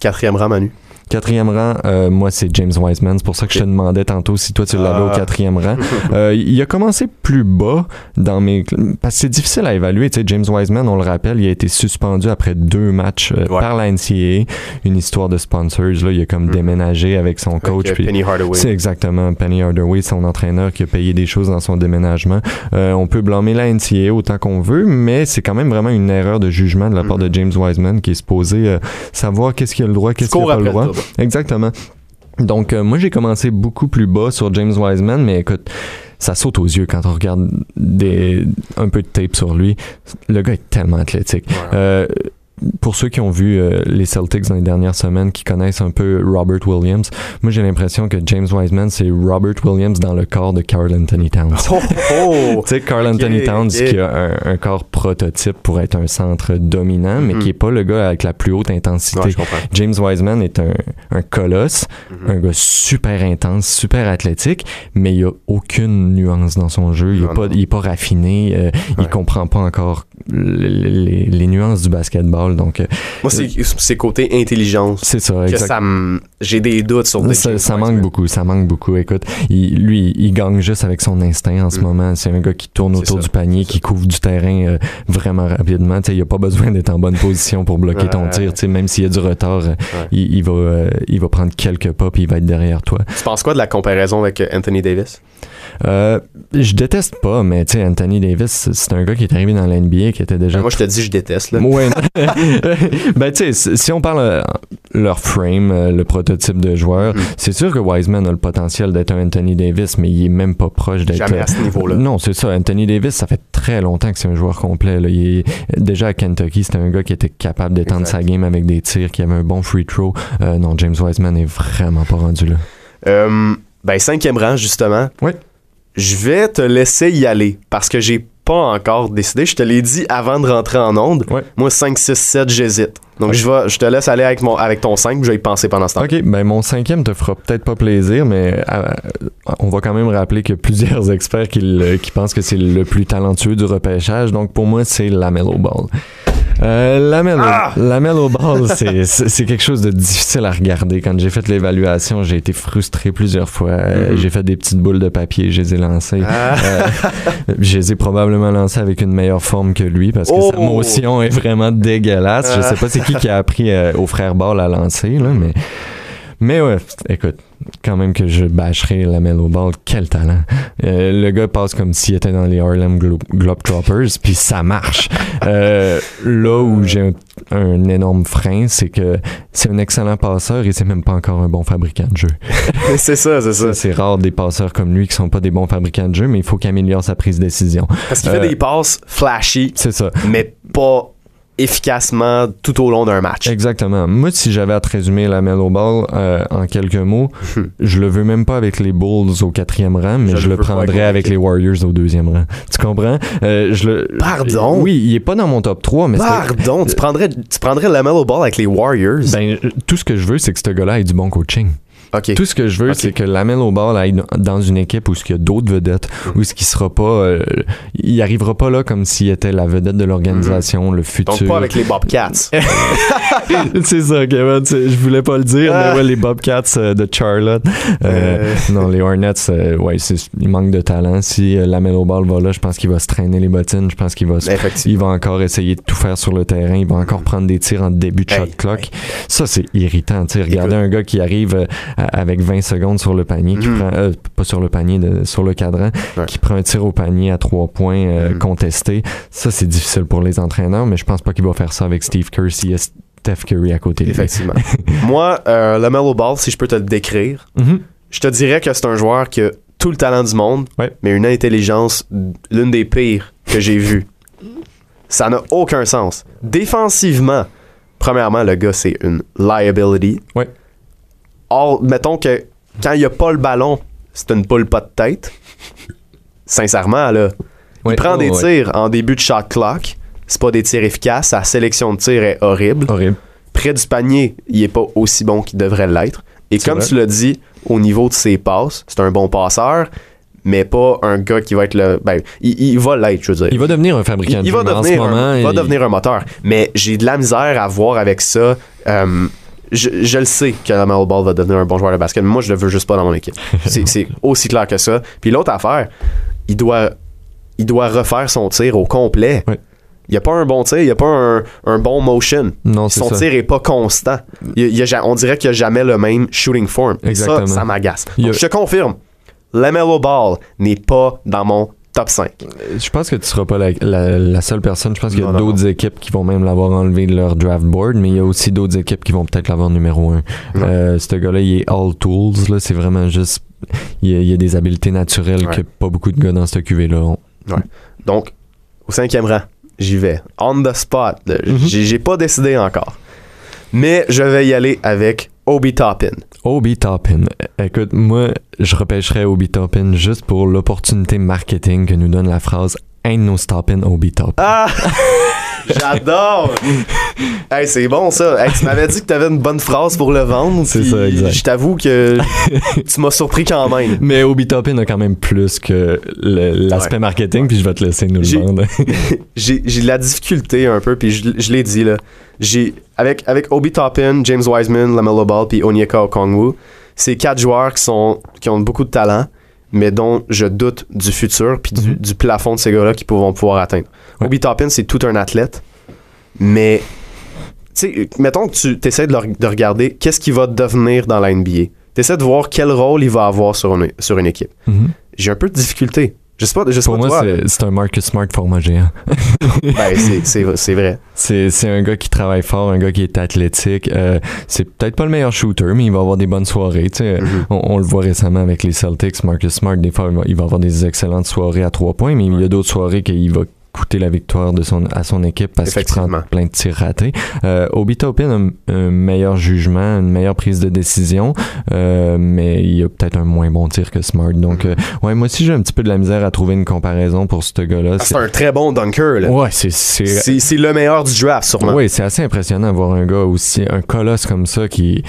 Quatrième. Quatrième rang, euh, moi, c'est James Wiseman. C'est pour ça que je te demandais tantôt si toi, tu l'avais au Ah. quatrième rang. Euh, il a commencé plus bas dans mes... Parce que c'est difficile à évaluer. Tu sais, James Wiseman, on le rappelle, il a été suspendu après deux matchs euh, Ouais. par la NCAA. Une histoire de sponsors. Là, il a comme Mhm. déménagé avec son coach. euh, puis- Penny Hardaway. c'est exactement Penny Hardaway, son entraîneur qui a payé des choses dans son déménagement. Euh, on peut blâmer la NCAA autant qu'on veut, mais c'est quand même vraiment une erreur de jugement de la part de James Wiseman qui est supposé euh, savoir qu'est-ce qu'il a le droit, qu'est-ce qu'il n'a pas le droit. Exactement. Donc, euh, moi, j'ai commencé beaucoup plus bas sur James Wiseman, mais écoute, ça saute aux yeux quand on regarde des, un peu de tape sur lui. Le gars est tellement athlétique. Euh, pour ceux qui ont vu euh, les Celtics dans les dernières semaines, qui connaissent un peu Robert Williams, moi j'ai l'impression que James Wiseman, c'est Robert Williams dans le corps de Carl Anthony Towns. Oh, oh. Tu sais, Carl Anthony Towns qui a un, un corps prototype pour être un centre dominant, mais Mhm. qui est pas le gars avec la plus haute intensité. Ouais. James Wiseman est un, un colosse, Mhm. un gars super intense, super athlétique, mais il a aucune nuance dans son jeu. Il, Non, est pas, il est pas raffiné. euh, Il Ouais. comprend pas encore les, les- les nuances du basketball. Donc, euh, Moi, c'est c'est côté intelligence c'est ça. que ça. J'ai des doutes sur des ça, ça manque beaucoup, ça manque beaucoup. Écoute, il- lui, il gagne juste avec son instinct en ce Mm. moment. C'est un gars qui tourne autour ça, du panier, qui couvre du terrain euh, vraiment rapidement. Tu sais, il a pas besoin d'être en bonne position pour bloquer ton tir. Même s'il y a du retard, euh, il, il va, euh, il va prendre quelques pas puis il va être derrière toi. Tu penses quoi de la comparaison avec Anthony Davis? Euh, je déteste pas, mais tu sais, Anthony Davis, c'est un gars qui est arrivé dans la NBA qui était déjà Moi, je te dis, je déteste. Là. Ouais. ben, tu sais, si- on parle euh, leur frame, euh, le prototype de joueur, Mhm. c'est sûr que Wiseman a le potentiel d'être un Anthony Davis, mais il est même pas proche d'être. Jamais à ce niveau-là. Non, c'est ça. Anthony Davis, ça fait très longtemps que c'est un joueur complet. là. Il est- déjà à Kentucky, c'était un gars qui était capable d'étendre sa game avec des tirs, qui avait un bon free throw. Non, James Wiseman est vraiment pas rendu là. Euh, Ben, cinquième rang, justement. Oui. Je vais te laisser y aller parce que j'ai pas encore décidé. Je te l'ai dit avant de rentrer en onde. Ouais. Moi, 5, 6, 7, j'hésite. Donc, je, vais, je te laisse aller avec, mon, avec ton 5, je vais y penser pendant ce temps. Ok, ben mon cinquième te fera peut-être pas plaisir, mais euh, on va quand même rappeler a plusieurs experts qui, le- qui pensent que c'est le plus talentueux du repêchage. Donc pour moi, c'est la Mellow Ball. Euh, la Mellow, Ah! la Mellow Ball, c'est- quelque chose de difficile à regarder. Quand j'ai fait l'évaluation, j'ai été frustré plusieurs fois. Euh, Mhm. J'ai fait des petites boules de papier, je les ai lancées. Ah. Euh, je les ai probablement lancées avec une meilleure forme que lui parce que sa Oh! motion est vraiment dégueulasse. Je Ah. sais pas c'est qui qui a appris euh, au frère Ball à lancer, là, mais. Mais ouais, écoute, quand même que je bâcherai la Mellow Ball, quel talent. Euh, le gars passe comme s'il était dans les Harlem Glo- Globetrotters, puis ça marche. Euh, là où j'ai un, un énorme frein, c'est que c'est un excellent passeur et c'est même pas encore un bon fabricant de jeu. c'est ça, c'est ça. Ça, C'est rare des passeurs comme lui qui sont pas des bons fabricants de jeu, mais il faut qu'il améliore sa prise de décision. Parce qu'il Euh, fait des passes flashy, C'est ça. mais pas efficacement tout au long d'un match. Exactement. Moi, si j'avais à te résumer la Mellow Ball euh, en quelques mots, je le veux même pas avec les Bulls au quatrième rang, mais Je je, le prendrais avec avec les Warriors au deuxième rang. Tu comprends? Euh, je le... Pardon? Oui, il est pas dans mon top 3, mais c'est- Pardon, tu prendrais, tu prendrais la Mellow Ball avec les Warriors? ben, tout ce que je veux, c'est que ce gars-là ait du bon coaching. Ok. Tout ce que je veux, c'est que la Mellow Ball aille dans une équipe où il y a d'autres vedettes, où ce qui sera pas, euh, il arrivera pas là comme s'il était la vedette de l'organisation, le futur. Donc pas avec les Bobcats. c'est ça, Kevin. Je voulais pas le dire, Ah. mais ouais, les Bobcats euh, de Charlotte. Euh, Non, les Hornets, euh, ouais, il manque de talent. Si euh, la Mellow Ball va là, je pense qu'il va se traîner les bottines. Je pense qu'il va se- il va encore essayer de tout faire sur le terrain. Il va encore prendre des tirs en début de shot Hey, clock. Ça, c'est irritant. Tu sais, regardez un gars qui arrive euh, avec 20 secondes sur le panier, qui Mhm. prend, euh, pas sur le panier, de- sur le cadran, Ouais. qui prend un tir au panier à trois points euh, Mhm. contesté. Ça, c'est difficile pour les entraîneurs, mais je pense pas qu'il va faire ça avec Steve Kerr a Steph Curry à côté de lui. Effectivement. Moi, euh, le Mellow Ball, si je peux te le décrire, Mhm. je te dirais que c'est un joueur qui a tout le talent du monde, Ouais. mais une intelligence, l'une des pires que j'ai vues. Ça n'a aucun sens. Défensivement, premièrement, le gars, c'est une liability. Ouais. Or, mettons que quand il n'y a pas le ballon, c'est une poule pas de tête. Sincèrement, là. Ouais. Il prend Oh, des ouais. tirs en début de shot clock. C'est pas des tirs efficaces. Sa sélection de tirs est horrible Horrible. près du panier, il est pas aussi bon qu'il devrait l'être. Et comme vrai. tu l'as dit, au niveau de ses passes, c'est un bon passeur, mais pas un gars qui va être le. Ben, il, il va l'être, je veux dire. Il va devenir un fabricant Il- de il va mais en devenir, ce moment, un, il va devenir un moteur. Mais j'ai de la misère à voir avec ça. Euh, je, je le sais que Lamelo Ball va devenir un bon joueur de basket, mais moi, je le veux juste pas dans mon équipe. C'est aussi clair que ça. Puis l'autre affaire, il doit, il doit refaire son tir au complet. Il n'y a pas un bon tir, il n'y a pas un, un bon motion. Non, Son ça. tir est pas constant. Il il a on dirait qu'il n'y a jamais le même shooting form. Exactement. Ça, ça m'agace. A- Je te confirme, Lamelo Ball n'est pas dans mon top 5. Je pense que tu seras pas la, la- la seule personne. Je pense qu'il y a d'autres équipes qui vont même l'avoir enlevé de leur draft board, mais il y a aussi d'autres équipes qui vont peut-être l'avoir numéro un. Euh, ce gars-là, il est all tools. C'est vraiment juste. Il y, a, il y a des habiletés naturelles Ouais. que pas beaucoup de gars dans cette QV-là ont. Donc, au cinquième rang, j'y vais. On the spot. Mhm. J'ai j'ai pas décidé encore. Mais je vais y aller avec Obi Toppin. Obi Toppin. Écoute, moi, je repêcherais Obi Toppin juste pour l'opportunité marketing que nous donne la phrase Ain't no stopping Obi Toppin. Ah! J'adore! hey, c'est bon ça. Hey, tu m'avais dit que tu avais une bonne phrase pour le vendre. C'est ça, exact. Je t'avoue que tu m'as surpris quand même. Mais Obi Toppin a quand même plus que l'aspect Ouais. marketing, puis je vais te laisser nous le vendre. J'ai j'ai de la difficulté un peu, puis je, je l'ai dit là. J'ai avec avec Obi Toppin, James Wiseman, Lamelo Ball, puis Onyeka Okongwu, c'est quatre joueurs qui sont qui ont beaucoup de talent, mais dont je doute du futur puis du, Mhm. du plafond de ces gars-là qu'ils vont pouvoir atteindre. Ouais. Obi Toppin, c'est tout un athlète, mais sais, mettons que tu essaies de, le- de regarder qu'est-ce qu'il va devenir dans la NBA. Tu essaies de voir quel rôle il va avoir sur une, sur une équipe. Mhm. J'ai un peu de difficulté. Je sais pas, je sais Pour pas moi, c'est- un Marcus Smart format géant. Ben, c'est- vrai. C'est c'est un gars qui travaille fort, un gars qui est athlétique. Euh, c'est peut-être pas le meilleur shooter, mais il va avoir des bonnes soirées. tu sais. Mhm. on, on le voit récemment avec les Celtics. Marcus Smart, des fois, il va- il va avoir des excellentes soirées à trois points, mais il y a d'autres soirées qu'il va coûté la victoire de son, à son équipe parce qu'il prend plein de tirs ratés. Euh, Obi Topin a un, meilleur jugement, une meilleure prise de décision, euh, mais il a peut-être un moins bon tir que Smart. Donc, euh, ouais, moi aussi, j'ai un petit peu de la misère à trouver une comparaison pour ce gars-là. Ah, c'est un très bon dunker. Là. Ouais, c'est... C'est le meilleur du draft, sûrement. Oui, c'est assez impressionnant de voir un gars aussi, un colosse comme ça qui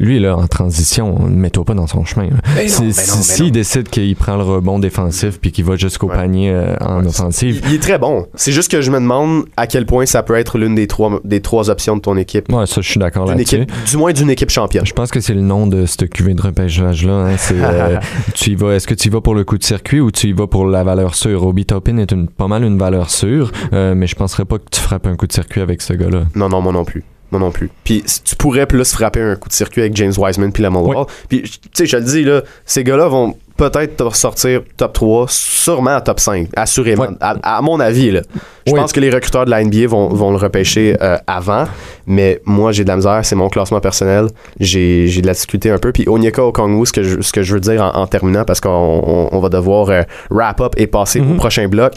lui, là, en transition, mets-toi pas dans son chemin. S'il si, décide qu'il prend le rebond défensif puis qu'il va jusqu'au panier euh, en offensive. Il, est très bon. C'est juste que je me demande à quel point ça peut être l'une des trois, des trois options de ton équipe. Ouais, ça, je suis d'accord là-dessus. Du moins d'une équipe championne. Je pense que c'est le nom de cette cuvée de repêchage-là. Hein. Euh, tu y vas, est-ce que tu y vas pour le coup de circuit ou tu y vas pour la valeur sûre? Obi Topin est une, pas mal une valeur sûre, euh, mais je penserais pas que tu frappes un coup de circuit avec ce gars-là. Non, non, moi non plus. Non, non plus. Puis tu pourrais plus frapper un coup de circuit avec James Wiseman puis la oui. Puis tu sais, je le dis, là, ces gars-là vont peut-être sortir top 3, sûrement top 5, assurément. À, mon avis, là. Je pense que les recruteurs de la NBA vont, vont le repêcher euh, avant, mais moi, j'ai de la misère. C'est mon classement personnel. J'ai de la difficulté un peu. Puis Onyeka Okongwu, ce que je, ce que je veux dire en, terminant, parce qu'on on, va devoir euh, wrap up et passer au mm-hmm. prochain bloc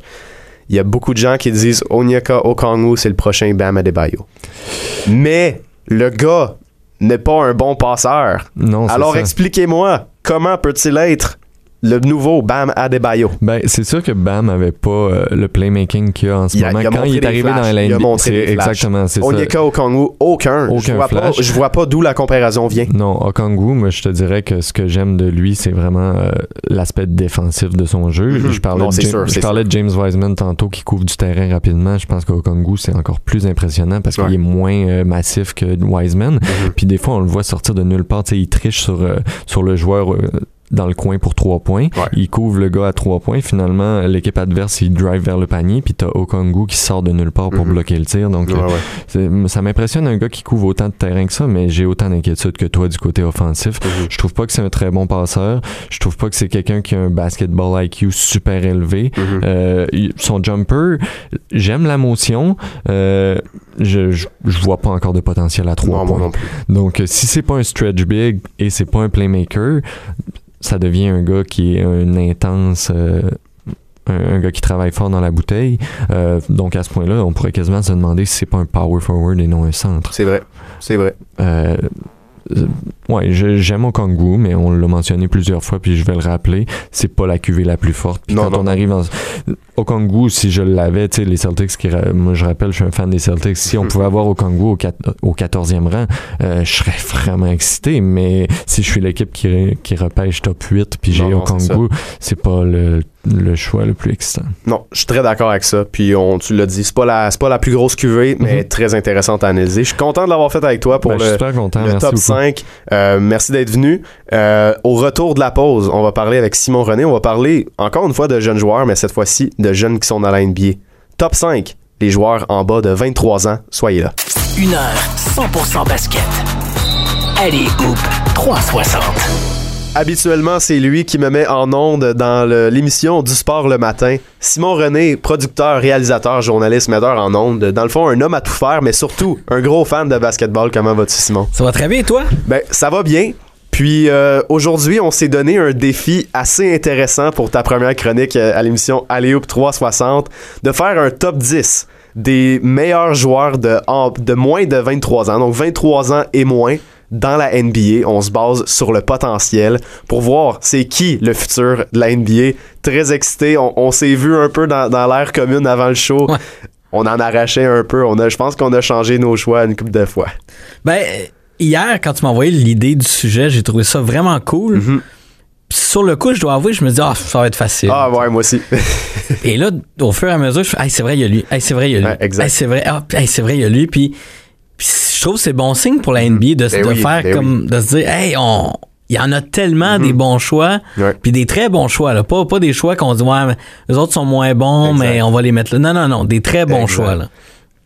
il y a beaucoup de gens qui disent Onyeka Okongwu, c'est le prochain Bam Adebayo. Mais le gars n'est pas un bon passeur. Non, Alors expliquez-moi, comment peut-il être le nouveau Bam Adebayo. Ben, c'est sûr que Bam avait pas euh, le playmaking qu'il a en ce moment. Quand il est arrivé dans la NBA, c'est exactement c'est ça. Okongwu, aucun. aucun je vois pas, je vois pas d'où la comparaison vient. Non, Okongwu, moi je te dirais que ce que j'aime de lui, c'est vraiment euh, l'aspect défensif de son jeu. Mm-hmm. Je parlais, de, James, je parlais de James Wiseman tantôt qui couvre du terrain rapidement. Je pense qu'Okongwu c'est encore plus impressionnant parce qu'il est moins euh, massif que Wiseman. Mm-hmm. Puis des fois on le voit sortir de nulle part, il triche sur sur le joueur dans le coin pour trois points. Il couvre le gars à trois points. Finalement, l'équipe adverse, il drive vers le panier. Puis t'as Okongu qui sort de nulle part pour mhm. bloquer le tir. Donc, euh, ça m'impressionne un gars qui couvre autant de terrain que ça, mais j'ai autant d'inquiétude que toi du côté offensif. Mhm. Je trouve pas que c'est un très bon passeur. Je trouve pas que c'est quelqu'un qui a un basketball IQ super élevé. Mhm. euh, son jumper, j'aime la motion. Euh, je, je, vois pas encore de potentiel à trois points. Donc, si c'est pas un stretch big et c'est pas un playmaker, ça devient un gars qui est un intense euh, un, gars qui travaille fort dans la bouteille. Euh, donc à ce point-là, on pourrait quasiment se demander si c'est pas un power forward et non un centre. C'est vrai, c'est vrai. Euh, ouais, j'aime Okongwu, mais on l'a mentionné plusieurs fois, puis je vais le rappeler, c'est pas la cuvée la plus forte. Puis quand on arrive en... Okongwu, si je l'avais, tu sais, les Celtics, qui, moi je rappelle, je suis un fan des Celtics, si on pouvait avoir Okongwu au, au 14e rang, euh, je serais vraiment excité, mais si je suis l'équipe qui, qui repêche top 8, puis j'ai Okongwu, c'est pas le le choix le plus excitant. Non, je suis très d'accord avec ça. Puis on, tu l'as dit, c'est pas la, pas la plus grosse cuvée, mais mhm. très intéressante à analyser. Je suis content de l'avoir fait avec toi pour ben, le, top 5. Euh, merci d'être venu. Euh, au retour de la pause, on va parler avec Simon René. On va parler encore une fois de jeunes joueurs, mais cette fois-ci de jeunes qui sont dans la NBA. Top 5, les joueurs en bas de 23 ans. Soyez là. Une heure, 100% basket. Allez, Hoop 360. Habituellement, c'est lui qui me met en onde dans l'émission du sport le matin. Simon René, producteur, réalisateur, journaliste, metteur en onde. Dans le fond, un homme à tout faire, mais surtout un gros fan de basketball. Comment vas-tu, Simon? Ça va très bien, toi? Ben, ça va bien. Puis euh, aujourd'hui, on s'est donné un défi assez intéressant pour ta première chronique euh, à l'émission Alléoup 360, de faire un top 10 des meilleurs joueurs de, de moins de 23 ans, donc 23 ans et moins, dans la NBA. On se base sur le potentiel pour voir c'est qui le futur de la NBA. Très excité. On, s'est vu un peu dans, l'air commune avant le show. On en arrachait un peu. On a, je pense qu'on a changé nos choix une couple de fois. Ben, hier, quand tu m'as envoyé l'idée du sujet, j'ai trouvé ça vraiment cool. Mm-hmm. Sur le coup, je dois avouer, je me dis, ah, ça va être facile. Ah, ouais, moi aussi. et là, au fur et à mesure, je fais, c'est vrai, il y a lui. c'est vrai, il y a lui. c'est vrai, ah, c'est vrai, il y a lui. Puis je trouve que c'est bon signe pour la NBA de, ben faire ben comme de se dire hey on il y en a tellement des mhm. bons choix puis des très bons choix là pas pas des choix qu'on dit ouais les autres sont moins bons mais on va les mettre là non non non des très bons choix là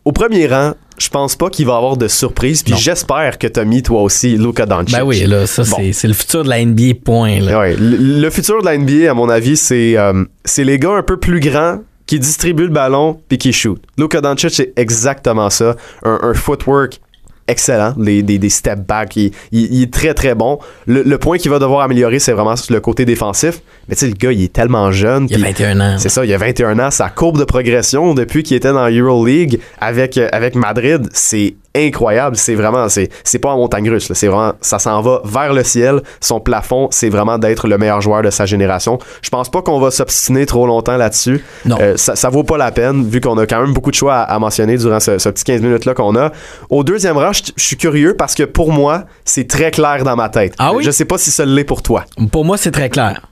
au premier rang je pense pas qu'il va y avoir de surprise puis j'espère que tu as mis toi aussi Luka Doncic. Ben oui, là ça c'est le futur de la NBA point là. le, futur de la NBA à mon avis c'est euh, c'est les gars un peu plus grands qui distribue le ballon puis qui shoot. Luka Doncic, c'est exactement ça. Un, footwork excellent, des, des step back, il, est très très bon. Le, point qu'il va devoir améliorer, c'est vraiment le côté défensif. Mais tu sais, le gars, il est tellement jeune. Il a 21 ans. C'est ça, il a 21 ans. Sa courbe de progression depuis qu'il était dans EuroLeague avec, euh, avec Madrid, c'est incroyable. C'est vraiment, c'est, c'est pas en montagne russe. C'est vraiment, ça s'en va vers le ciel. Son plafond, c'est vraiment d'être le meilleur joueur de sa génération. Je pense pas qu'on va s'obstiner trop longtemps là-dessus. Non. Euh, ça, ça vaut pas la peine, vu qu'on a quand même beaucoup de choix à, mentionner durant ce, petit 15 minutes-là qu'on a. Au deuxième rang, je suis curieux parce que pour moi, c'est très clair dans ma tête. Ah oui? Je sais pas si ça l'est pour toi. Pour moi, c'est très clair.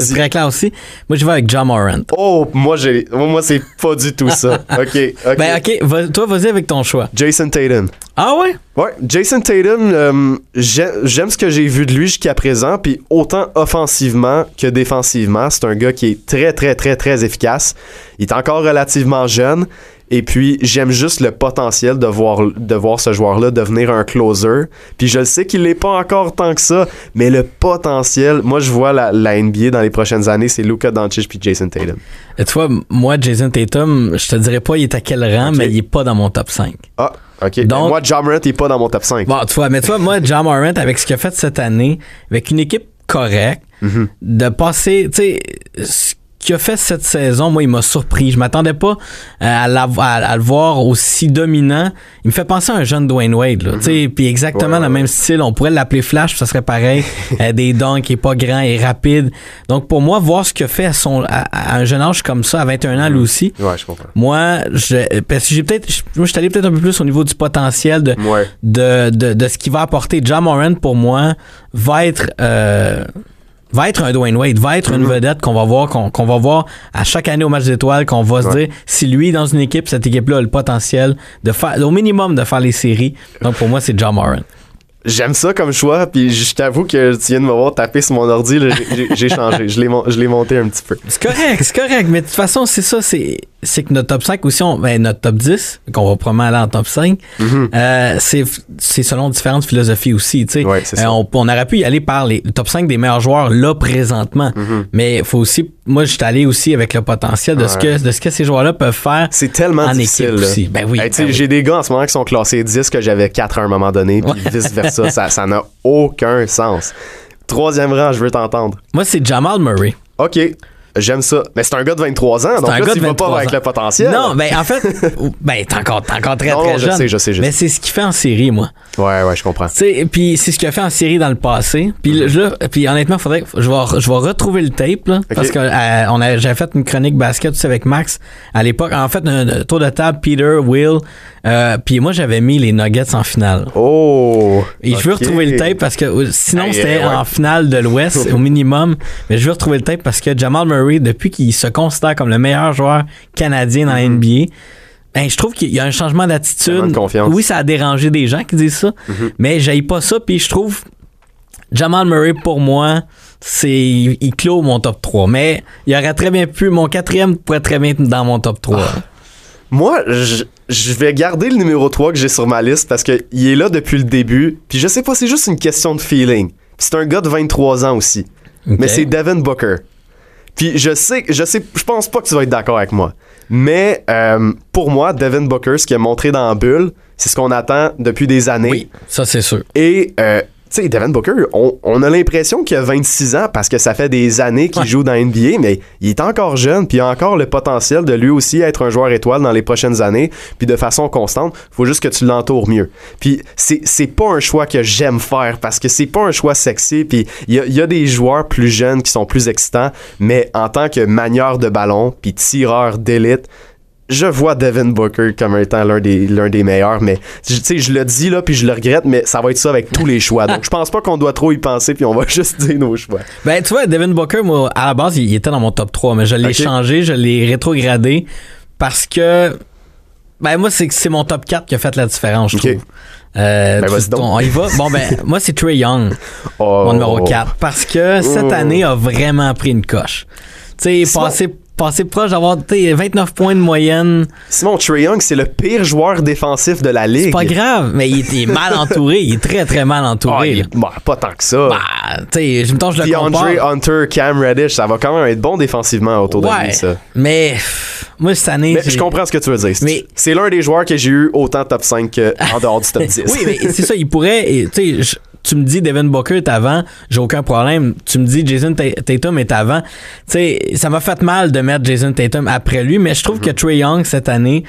C'est très clair aussi. Moi, je vais avec John Morant. Oh, moi, j'ai, moi, c'est pas du tout ça. OK. Ben, OK. toi, vas-y avec ton choix. Jason Tatum. Ah ouais? Ouais. Jason Tatum, euh, j'aime ce que j'ai vu de lui jusqu'à présent. Puis autant offensivement que défensivement, c'est un gars qui est très, très, très, très efficace. Il est encore relativement jeune. Et puis, j'aime juste le potentiel de voir, de voir ce joueur-là devenir un closer. Puis, je le sais qu'il n'est pas encore tant que ça, mais le potentiel, moi, je vois la, la NBA dans les prochaines années, c'est Luka Doncic puis Jason Tatum. Et tu vois, moi, Jason Tatum, je te dirais pas il est à quel rang, mais il est pas dans mon top 5. Ah, OK. Donc, moi, John Morant, il est pas dans mon top 5. Bon, tu vois, mais tu vois, moi, John Morant, avec ce qu'il a fait cette année, avec une équipe correcte, mm-hmm. de passer, tu sais, qu'il a fait cette saison, moi, il m'a surpris. Je m'attendais pas euh, à, le voir aussi dominant. Il me fait penser à un jeune Dwayne Wade, là. Mm Puis exactement le même style. On pourrait l'appeler Flash, ça serait pareil. euh, des dunks, il est pas grand et rapide. Donc, pour moi, voir ce qu'il a fait à, son, à, un jeune âge comme ça, à 21 ans, lui aussi. Ouais, je comprends. Moi, je, parce que j'ai peut-être, moi, je suis allé peut-être un peu plus au niveau du potentiel de, de, de, de, ce qu'il va apporter. John Moran, pour moi, va être, euh, va être un Dwayne Wade, va être une mhm. vedette qu'on va voir, qu'on va voir à chaque année au match d'étoiles, qu'on va se dire si lui dans une équipe, cette équipe-là a le potentiel de faire au minimum de faire les séries. Donc pour moi, c'est John Moran. J'aime ça comme choix, puis je t'avoue que tu viens de me voir taper sur mon ordi, j'ai changé, je l'ai monté un petit peu. C'est correct, c'est correct, mais de toute façon, c'est ça, c'est c'est que notre top 5 aussi, on, ben, notre top 10, qu'on va probablement aller en top 5, mm-hmm. euh, c'est selon différentes philosophies aussi. tu Ouais, euh, on, on, aurait pu y aller par les le top 5 des meilleurs joueurs là présentement. Mm-hmm. Mais il faut aussi. Moi, je suis allé aussi avec le potentiel de, ce, que, de ce que ces joueurs-là peuvent faire c'est tellement en équipe aussi. Ben oui. Ben j'ai des gars en ce moment qui sont classés 10 que j'avais 4 à un moment donné, puis vice-versa. ça n'a aucun sens. Troisième rang, je veux t'entendre. Moi, c'est Jamal Murray. OK. J'aime ça. Mais c'est un gars de 23 ans, donc un là, tu vas pas avec le potentiel. Non, ben en fait, ben t'es encore, encore très, très jeune. Je sais, je sais, je sais. Mais c'est ce qu'il fait en série, moi. Ouais, ouais, je comprends. Puis c'est ce qu'il a fait en série dans le passé. Puis mm-hmm. puis honnêtement, faudrait, je vais, je vais retrouver le tape, là, parce que euh, on a, j'avais fait une chronique basket avec Max à l'époque. En fait, un, tour de table, Peter, Will, euh, puis moi j'avais mis les Nuggets en finale. Oh. Et je veux retrouver le tape parce que euh, sinon c'était en finale de l'Ouest au minimum. Mais je veux retrouver le tape parce que Jamal Murray depuis qu'il se considère comme le meilleur joueur canadien dans la mhm. NBA, ben, je trouve qu'il y a un changement d'attitude. Oui, ça a dérangé des gens qui disent ça, mhm. mais j'aille pas ça. Puis je trouve Jamal Murray, pour moi, c'est il clôt mon top 3. Mais il aurait très bien pu, mon quatrième pourrait très bien être dans mon top 3. Ah. Moi, je, vais garder le numéro 3 que j'ai sur ma liste parce qu'il est là depuis le début. Puis je sais pas, c'est juste une question de feeling. C'est un gars de 23 ans aussi. Mais c'est Devin Booker. Puis je sais, je sais, je pense pas que tu vas être d'accord avec moi. Mais euh, pour moi, Devin Booker, ce qu'il a montré dans la bulle, c'est ce qu'on attend depuis des années. Oui, ça c'est sûr. Et euh, sais, Devin Booker, on, a l'impression qu'il a 26 ans parce que ça fait des années qu'il joue dans NBA, mais il est encore jeune, puis il a encore le potentiel de lui aussi être un joueur étoile dans les prochaines années, puis de façon constante. Faut juste que tu l'entoures mieux. Puis c'est pas un choix que j'aime faire parce que c'est pas un choix sexy, puis il y a, y a, des joueurs plus jeunes qui sont plus excitants, mais en tant que manieur de ballon, puis tireur d'élite, je vois Devin Booker comme étant l'un des, l'un des meilleurs, mais tu sais, je le dis là, puis je le regrette, mais ça va être ça avec tous les choix. Donc, je pense pas qu'on doit trop y penser, puis on va juste dire nos choix. Ben, tu vois, Devin Booker, moi, à la base, il, était dans mon top 3, mais je l'ai changé, je l'ai rétrogradé parce que, ben, moi, c'est, c'est mon top 4 qui a fait la différence, je trouve. Euh, ben, on y va. Bon, ben, moi, c'est Trey Young, oh. mon numéro 4, parce que cette oh. année a vraiment pris une coche. Tu sais, passé passé proche d'avoir 29 points de moyenne. Simon Trey Young, c'est le pire joueur défensif de la ligue. C'est pas grave, mais il est, mal entouré. il est très, très mal entouré. Ah, bah, pas tant que ça. Bah, tu sais, je me je le compare. Hunter, Cam Reddish, ça va quand même être bon défensivement autour de lui, ça. Mais moi, cette année. Mais je comprends ce que tu veux dire. Mais... C'est l'un des joueurs que j'ai eu autant top 5 en dehors du top 10. oui, mais c'est ça, il pourrait. Tu sais, tu me dis Devin Booker est avant, j'ai aucun problème. Tu me dis Jason Tatum est avant. Tu sais, ça m'a fait mal de mettre Jason Tatum après lui, mais je trouve que mm-hmm. Trey Young cette année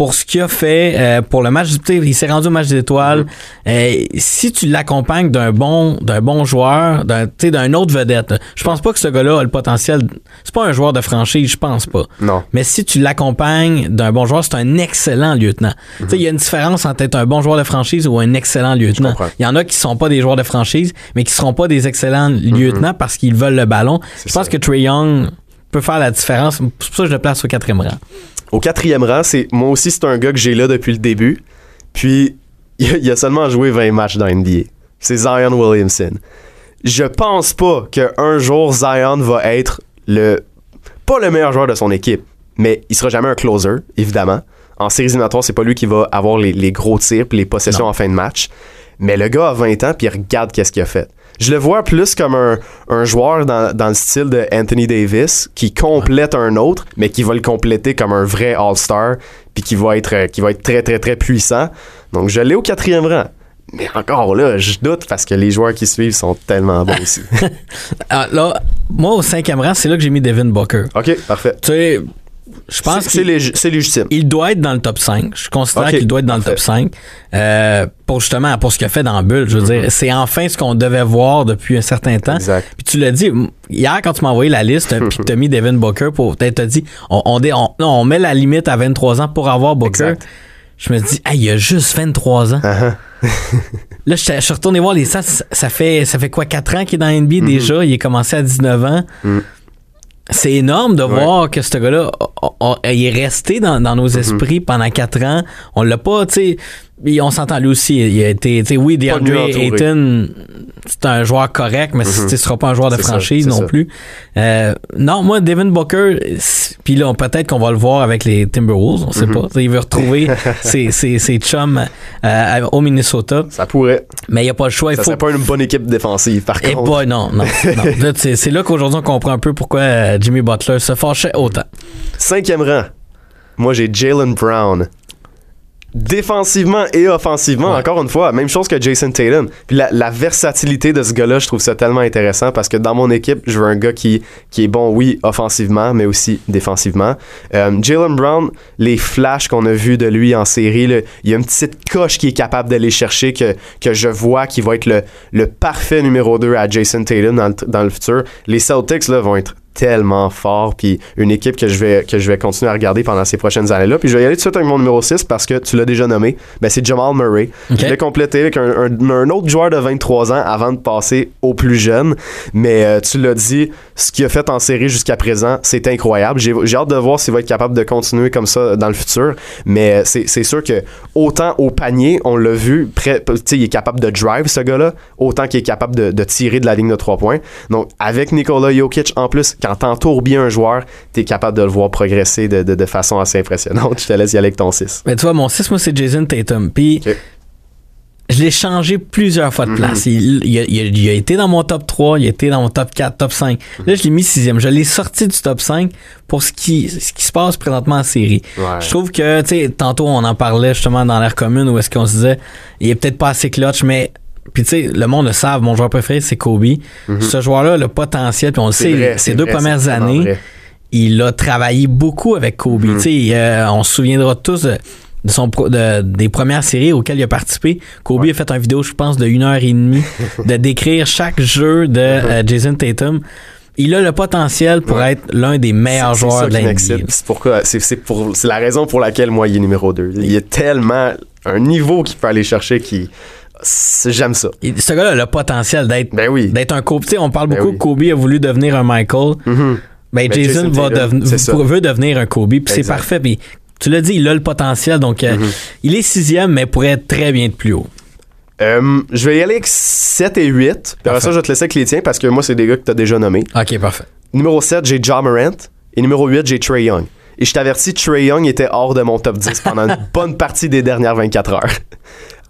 pour ce qu'il a fait euh, pour le match. Il s'est rendu au match des étoiles. Mm-hmm. Euh, si tu l'accompagnes d'un bon, d'un bon joueur, d'un, d'un autre vedette, je pense pas que ce gars-là a le potentiel. C'est pas un joueur de franchise, je pense pas. Non. Mais si tu l'accompagnes d'un bon joueur, c'est un excellent lieutenant. Tu sais, il y a une différence entre être un bon joueur de franchise ou un excellent lieutenant. Il y en a qui sont pas des joueurs de franchise, mais qui seront pas des excellents mm-hmm. lieutenants parce qu'ils veulent le ballon. Je pense que Trey Young peut faire la différence. C'est pour ça que je le place au quatrième rang. Au quatrième rang, c'est moi aussi, c'est un gars que j'ai là depuis le début. Puis, il a, seulement joué 20 matchs dans NBA. C'est Zion Williamson. Je pense pas qu'un jour, Zion va être le. Pas le meilleur joueur de son équipe, mais il sera jamais un closer, évidemment. En séries éliminatoires, c'est pas lui qui va avoir les, gros tirs et les possessions en fin de match. Mais le gars a 20 ans, puis il regarde qu'est-ce qu'il a fait. Je le vois plus comme un, joueur dans, le style de Anthony Davis qui complète un autre, mais qui va le compléter comme un vrai All-Star, puis qui va être qui va être très très très puissant. Donc je l'ai au quatrième rang. Mais encore là, je doute parce que les joueurs qui suivent sont tellement bons aussi. Ah, là, moi, au cinquième rang, c'est là que j'ai mis Devin Booker. OK, parfait. Tu sais, je pense que c'est légitime. Il doit être dans le top 5. Je considère qu'il doit être dans le top 5. Euh, pour justement, pour ce qu'il a fait dans bulle. Je veux dire, mm-hmm. c'est enfin ce qu'on devait voir depuis un certain temps. Exact. Puis tu l'as dit, hier, quand tu m'as envoyé la liste, puis que tu as mis Devin Booker pour. Tu as dit, on, on, on, met la limite à 23 ans pour avoir Booker. Je me dis, ah, il a juste 23 ans. Uh-huh. là, je, suis retourné voir les stats. Ça fait, ça fait quoi, 4 ans qu'il est dans NBA mm-hmm. déjà? Il est commencé à 19 ans. Mm c'est énorme de voir que ce gars-là il est resté dans, nos mm-hmm. esprits pendant quatre ans. On l'a pas, tu sais, on s'entend lui aussi. Il a été, oui, DeAndre Ayton, c'est un joueur correct, mais mm-hmm. ce sera pas un joueur de franchise non plus. Euh, non, moi, Devin Booker, puis là, peut-être qu'on va le voir avec les Timberwolves, on sait mm-hmm. pas. Il veut retrouver ses, ses, ses, chums euh, au Minnesota. Ça pourrait. Mais il n'y a pas le choix. Ça serait pas une bonne équipe défensive, par Et contre. Pas, non, non. non. c'est là qu'aujourd'hui, on comprend un peu pourquoi euh, Jimmy Butler se fâchait autant. Cinquième rang. Moi, j'ai Jalen Brown défensivement et offensivement, encore une fois, même chose que Jason Tatum. Puis la, versatilité de ce gars-là, je trouve ça tellement intéressant parce que dans mon équipe, je veux un gars qui, qui est bon, oui, offensivement, mais aussi défensivement. Euh, Jalen Brown, les flashs qu'on a vus de lui en série, il y a une petite coche qui est capable d'aller chercher que, que je vois qui va être le, le parfait numéro 2 à Jason Tatum dans le, dans le futur. Les Celtics là, vont être tellement fort puis une équipe que je vais que je vais continuer à regarder pendant ces prochaines années là puis je vais y aller tout de suite avec mon numéro 6 parce que tu l'as déjà nommé. Ben c'est Jamal Murray. Je l'ai complété avec un, autre joueur de 23 ans avant de passer au plus jeune. Mais euh, tu l'as dit ce qu'il a fait en série jusqu'à présent c'est incroyable. J'ai hâte de voir s'il va être capable de continuer comme ça dans le futur. Mais euh, c'est sûr que autant au panier on l'a vu près, il est capable de drive ce gars là autant qu'il est capable de, de tirer de la ligne de 3 points. Donc avec Nikola Jokic en plus quand t'entoures bien un joueur, t'es capable de le voir progresser de, façon assez impressionnante. Je te laisse y aller avec ton 6. Mais tu vois, mon 6, moi, c'est Jason Tatum. Puis. Je l'ai changé plusieurs fois de place. Mm-hmm. il, a, été dans mon top 3, il a été dans mon top 4, top 5. Là, je l'ai mis sixième. Je l'ai sorti du top 5 pour ce qui, ce qui se passe présentement en série. Je trouve que, tu sais, tantôt, on en parlait justement dans l'air commune où est-ce qu'on se disait, il est peut-être pas assez clutch, mais puis tu sais, le monde le savent, mon joueur préféré, c'est Kobe. Mhm. Ce joueur-là, le potentiel, puis on le sait, ces deux premières années, il a travaillé beaucoup avec Kobe. Mhm. Tu sais, euh, on se souviendra tous de, son des premières séries auxquelles il a participé. Kobe a fait une vidéo, je pense, de une heure et demie de décrire chaque jeu de euh, Jason Tatum. Il a le potentiel pour être l'un des meilleurs joueurs de la C'est pourquoi, c'est la raison pour laquelle moi il est numéro 2. Il est tellement un niveau qu'il peut aller chercher qui j'aime ça. ce gars-là a le potentiel d'être ben oui. d'être un Kobe. on parle ben beaucoup que Kobe a voulu devenir un Michael. Ben, ben, Jason, va veut devenir un Kobe, puis c'est parfait. Puis tu l'as dit, il a le potentiel, donc euh, mm-hmm. il est sixième, mais pourrait être très bien de plus haut. Euh, je vais y aller avec 7 et 8. Puis après ça, je vais te laisser avec les tiens parce que moi, c'est des gars que tu as déjà nommés. Ok, parfait. Numéro 7, j'ai John Morant. Et numéro 8, j'ai Trey Young. Et je t'avertis, Trey Young était hors de mon top 10 pendant une bonne partie des dernières 24 heures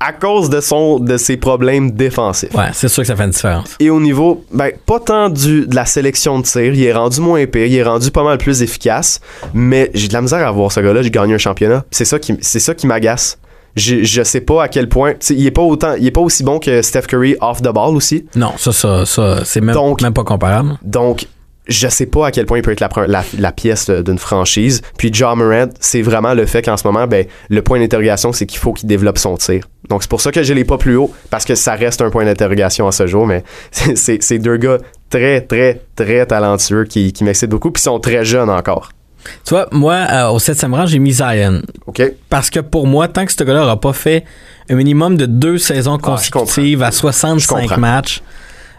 à cause de son de ses problèmes défensifs. Ouais, c'est sûr que ça fait une différence. Et au niveau, ben, pas tant du, de la sélection de tir, il est rendu moins épais, il est rendu pas mal plus efficace, mais j'ai de la misère à voir ce gars-là, j'ai gagné un championnat. C'est ça qui, c'est ça qui m'agace. Je, je sais pas à quel point. Il est pas autant. Il est pas aussi bon que Steph Curry off the ball aussi. Non, ça, ça, ça c'est même, même pas comparable. Donc, je sais pas à quel point il peut être la, la, pièce d'une franchise. Puis John Morant, c'est vraiment le fait qu'en ce moment, ben, le point d'interrogation, c'est qu'il faut qu'il développe son tir. Donc c'est pour ça que je l'ai pas plus haut, parce que ça reste un point d'interrogation à ce jour, mais c'est deux gars très, très, très talentueux qui, qui m'excitent beaucoup, puis sont très jeunes encore. Tu vois, moi, euh, au 7e rang, j'ai mis Zion. OK. Parce que pour moi, tant que ce gars-là n'aura pas fait un minimum de deux saisons ah, consécutives à 65 matchs,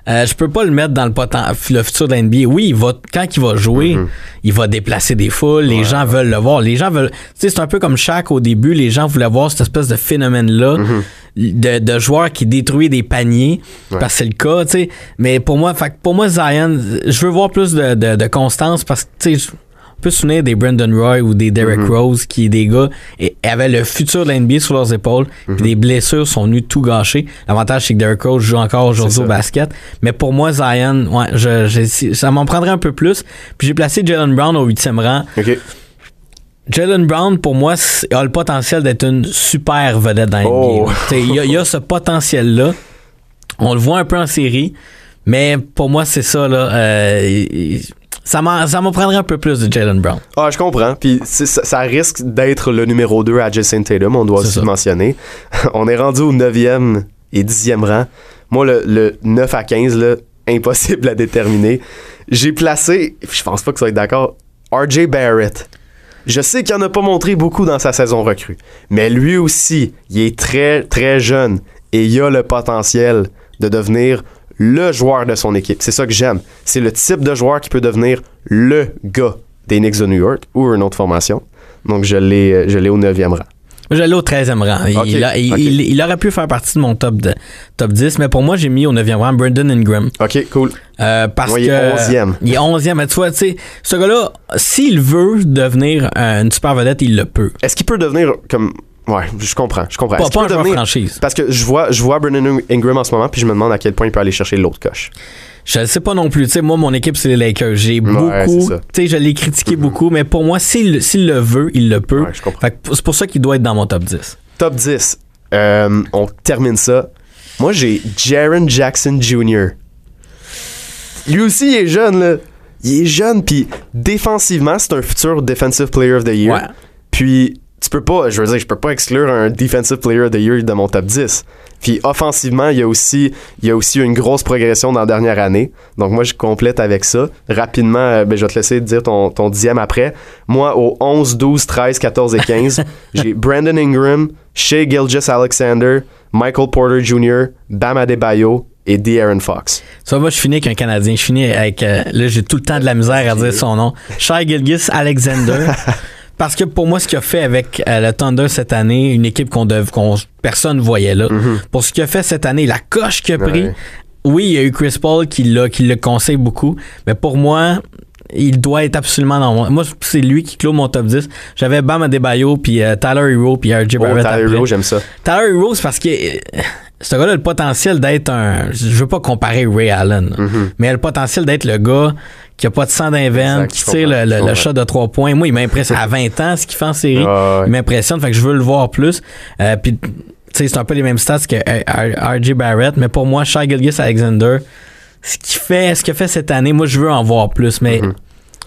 euh, je peux pas le mettre dans le, le futur de l'NBA. Oui, il va, quand il va jouer, mm-hmm. il va déplacer des foules. Les gens veulent le voir. Les gens veulent. C'est un peu comme Shaq au début. Les gens voulaient voir cette espèce de phénomène-là mm-hmm. de, joueurs qui détruisent des paniers. Parce que c'est le cas, tu sais. Mais pour moi, fait, pour moi, Zion, je veux voir plus de, de constance parce que, tu sais, peut se souvenir des Brandon Roy ou des Derek mhm. Rose qui, des gars, et, avaient le futur de l'NBA sur leurs épaules. Puis mhm. des blessures sont venues tout gâcher. L'avantage, c'est que Derek Rose joue encore aujourd'hui au basket. Mais pour moi, Zion, ouais, je, ça m'en prendrait un peu plus. Puis j'ai placé Jalen Brown au huitième rang. Jalen Brown, pour moi, a le potentiel d'être une super vedette dans l'NBA. Oh. Il y, a ce potentiel-là. On le voit un peu en série. Mais pour moi, c'est ça. Là, euh, ça m'en prendrait un peu plus de Jalen Brown. Ah, je comprends. Puis ça, risque d'être le numéro 2 à Jason Tatum, on doit aussi le mentionner. on est rendu au 9e et 10e rang. Moi, le, 9 à 15, là, impossible à déterminer. J'ai placé, je pense pas que ça va être d'accord, RJ Barrett. Je sais qu'il en a pas montré beaucoup dans sa saison recrue, mais lui aussi, il est très, très jeune et il a le potentiel de devenir le joueur de son équipe. C'est ça que j'aime. C'est le type de joueur qui peut devenir le gars des Knicks de New York ou une autre formation. Donc, je l'ai, euh, je l'ai au 9e rang. Je l'ai au 13e rang. Il, aurait pu faire partie de mon top, de, top 10, mais pour moi, j'ai mis au 9e rang Brandon Ingram. OK, cool. Euh, parce il est 11e. Il est 11e. Mais tu vois, tu sais, ce gars-là, s'il veut devenir une super vedette, il le peut. Est-ce qu'il peut devenir comme Ouais, je comprends, je comprends. Pas, pas un franchise. Parce que je vois, je vois Brandon Ingram en ce moment, puis je me demande à quel point il peut aller chercher l'autre coche. Je ne sais pas non plus. Tu sais, moi, mon équipe, c'est les Lakers. J'ai beaucoup. Tu sais, je l'ai critiqué mm-hmm. beaucoup, mais pour moi, s'il le veut, il le peut. Ouais, c'est pour ça qu'il doit être dans mon top 10. Top 10. Euh, on termine ça. Moi, j'ai Jaron Jackson Jr. Lui aussi, il est jeune, là. Il est jeune, puis défensivement, c'est un futur Defensive Player of the Year. Ouais. Puis tu peux pas, je veux dire, je peux pas exclure un Defensive Player of the Year de mon top 10. Puis offensivement, il y a aussi, il y a aussi une grosse progression dans la dernière année. Donc moi, je complète avec ça. Rapidement, euh, ben, je vais te laisser dire ton, ton dixième après. Moi, au 11, 12, 13, 14 et 15, j'ai Brandon Ingram, Shea Gilgis Alexander, Michael Porter Jr., Bam Adebayo, et De'Aaron Fox. Ça, moi, je finis avec un Canadien. Je finis avec. Euh, là, j'ai tout le temps de la misère à dire son nom. Shea Gilgis Alexander. Parce que pour moi, ce qu'il a fait avec euh, le Thunder cette année, une équipe qu'on qu personne voyait là. Mhm. Pour ce qu'il a fait cette année, la coche qu'il a pris, oui, il y a eu Chris Paul qui, qui le conseille beaucoup, mais pour moi, il doit être absolument dans mon... Moi, c'est lui qui clôt mon top 10. J'avais Bam Adebayo, puis euh, Tyler Hero, puis RJ oh, Barrett. Tyler Hero, j'aime ça. Tyler Hero, c'est parce que euh, ce gars-là a le potentiel d'être un... Je veux pas comparer Ray Allen, mhm. mais il a le potentiel d'être le gars qui a pas de sang d'invent, qui tire le, le, shot de trois points. Moi, il m'impressionne. À 20 ans, ce qu'il fait en série, il m'impressionne. Fait que je veux le voir plus. Euh, puis, tu sais, c'est un peu les mêmes stats que R.J. Barrett. Mais pour moi, Shai Gilgis Alexander, ce qu'il fait, ce qu'il fait cette année, moi, je veux en voir plus. Mais mm-hmm.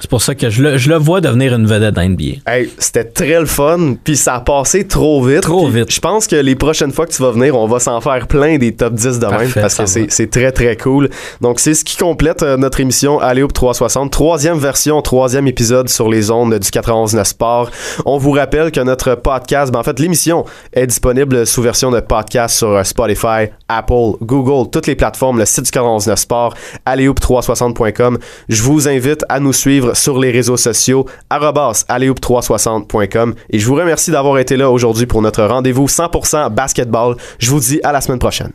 C'est pour ça que je le, je le vois devenir une vedette dans NBA. Hey, c'était très le fun, puis ça a passé trop vite. Trop vite. Je pense que les prochaines fois que tu vas venir, on va s'en faire plein des top 10 de même, parce que c'est très très cool. Donc c'est ce qui complète euh, notre émission Alléop 360, troisième version, troisième épisode sur les ondes du 91.9 Sport. On vous rappelle que notre podcast, ben en fait l'émission est disponible sous version de podcast sur euh, Spotify, Apple, Google, toutes les plateformes, le site du 91.9 Sport, alléop360.com. Je vous invite à nous suivre sur les réseaux sociaux, aleoup360.com. Et je vous remercie d'avoir été là aujourd'hui pour notre rendez-vous 100% basketball. Je vous dis à la semaine prochaine.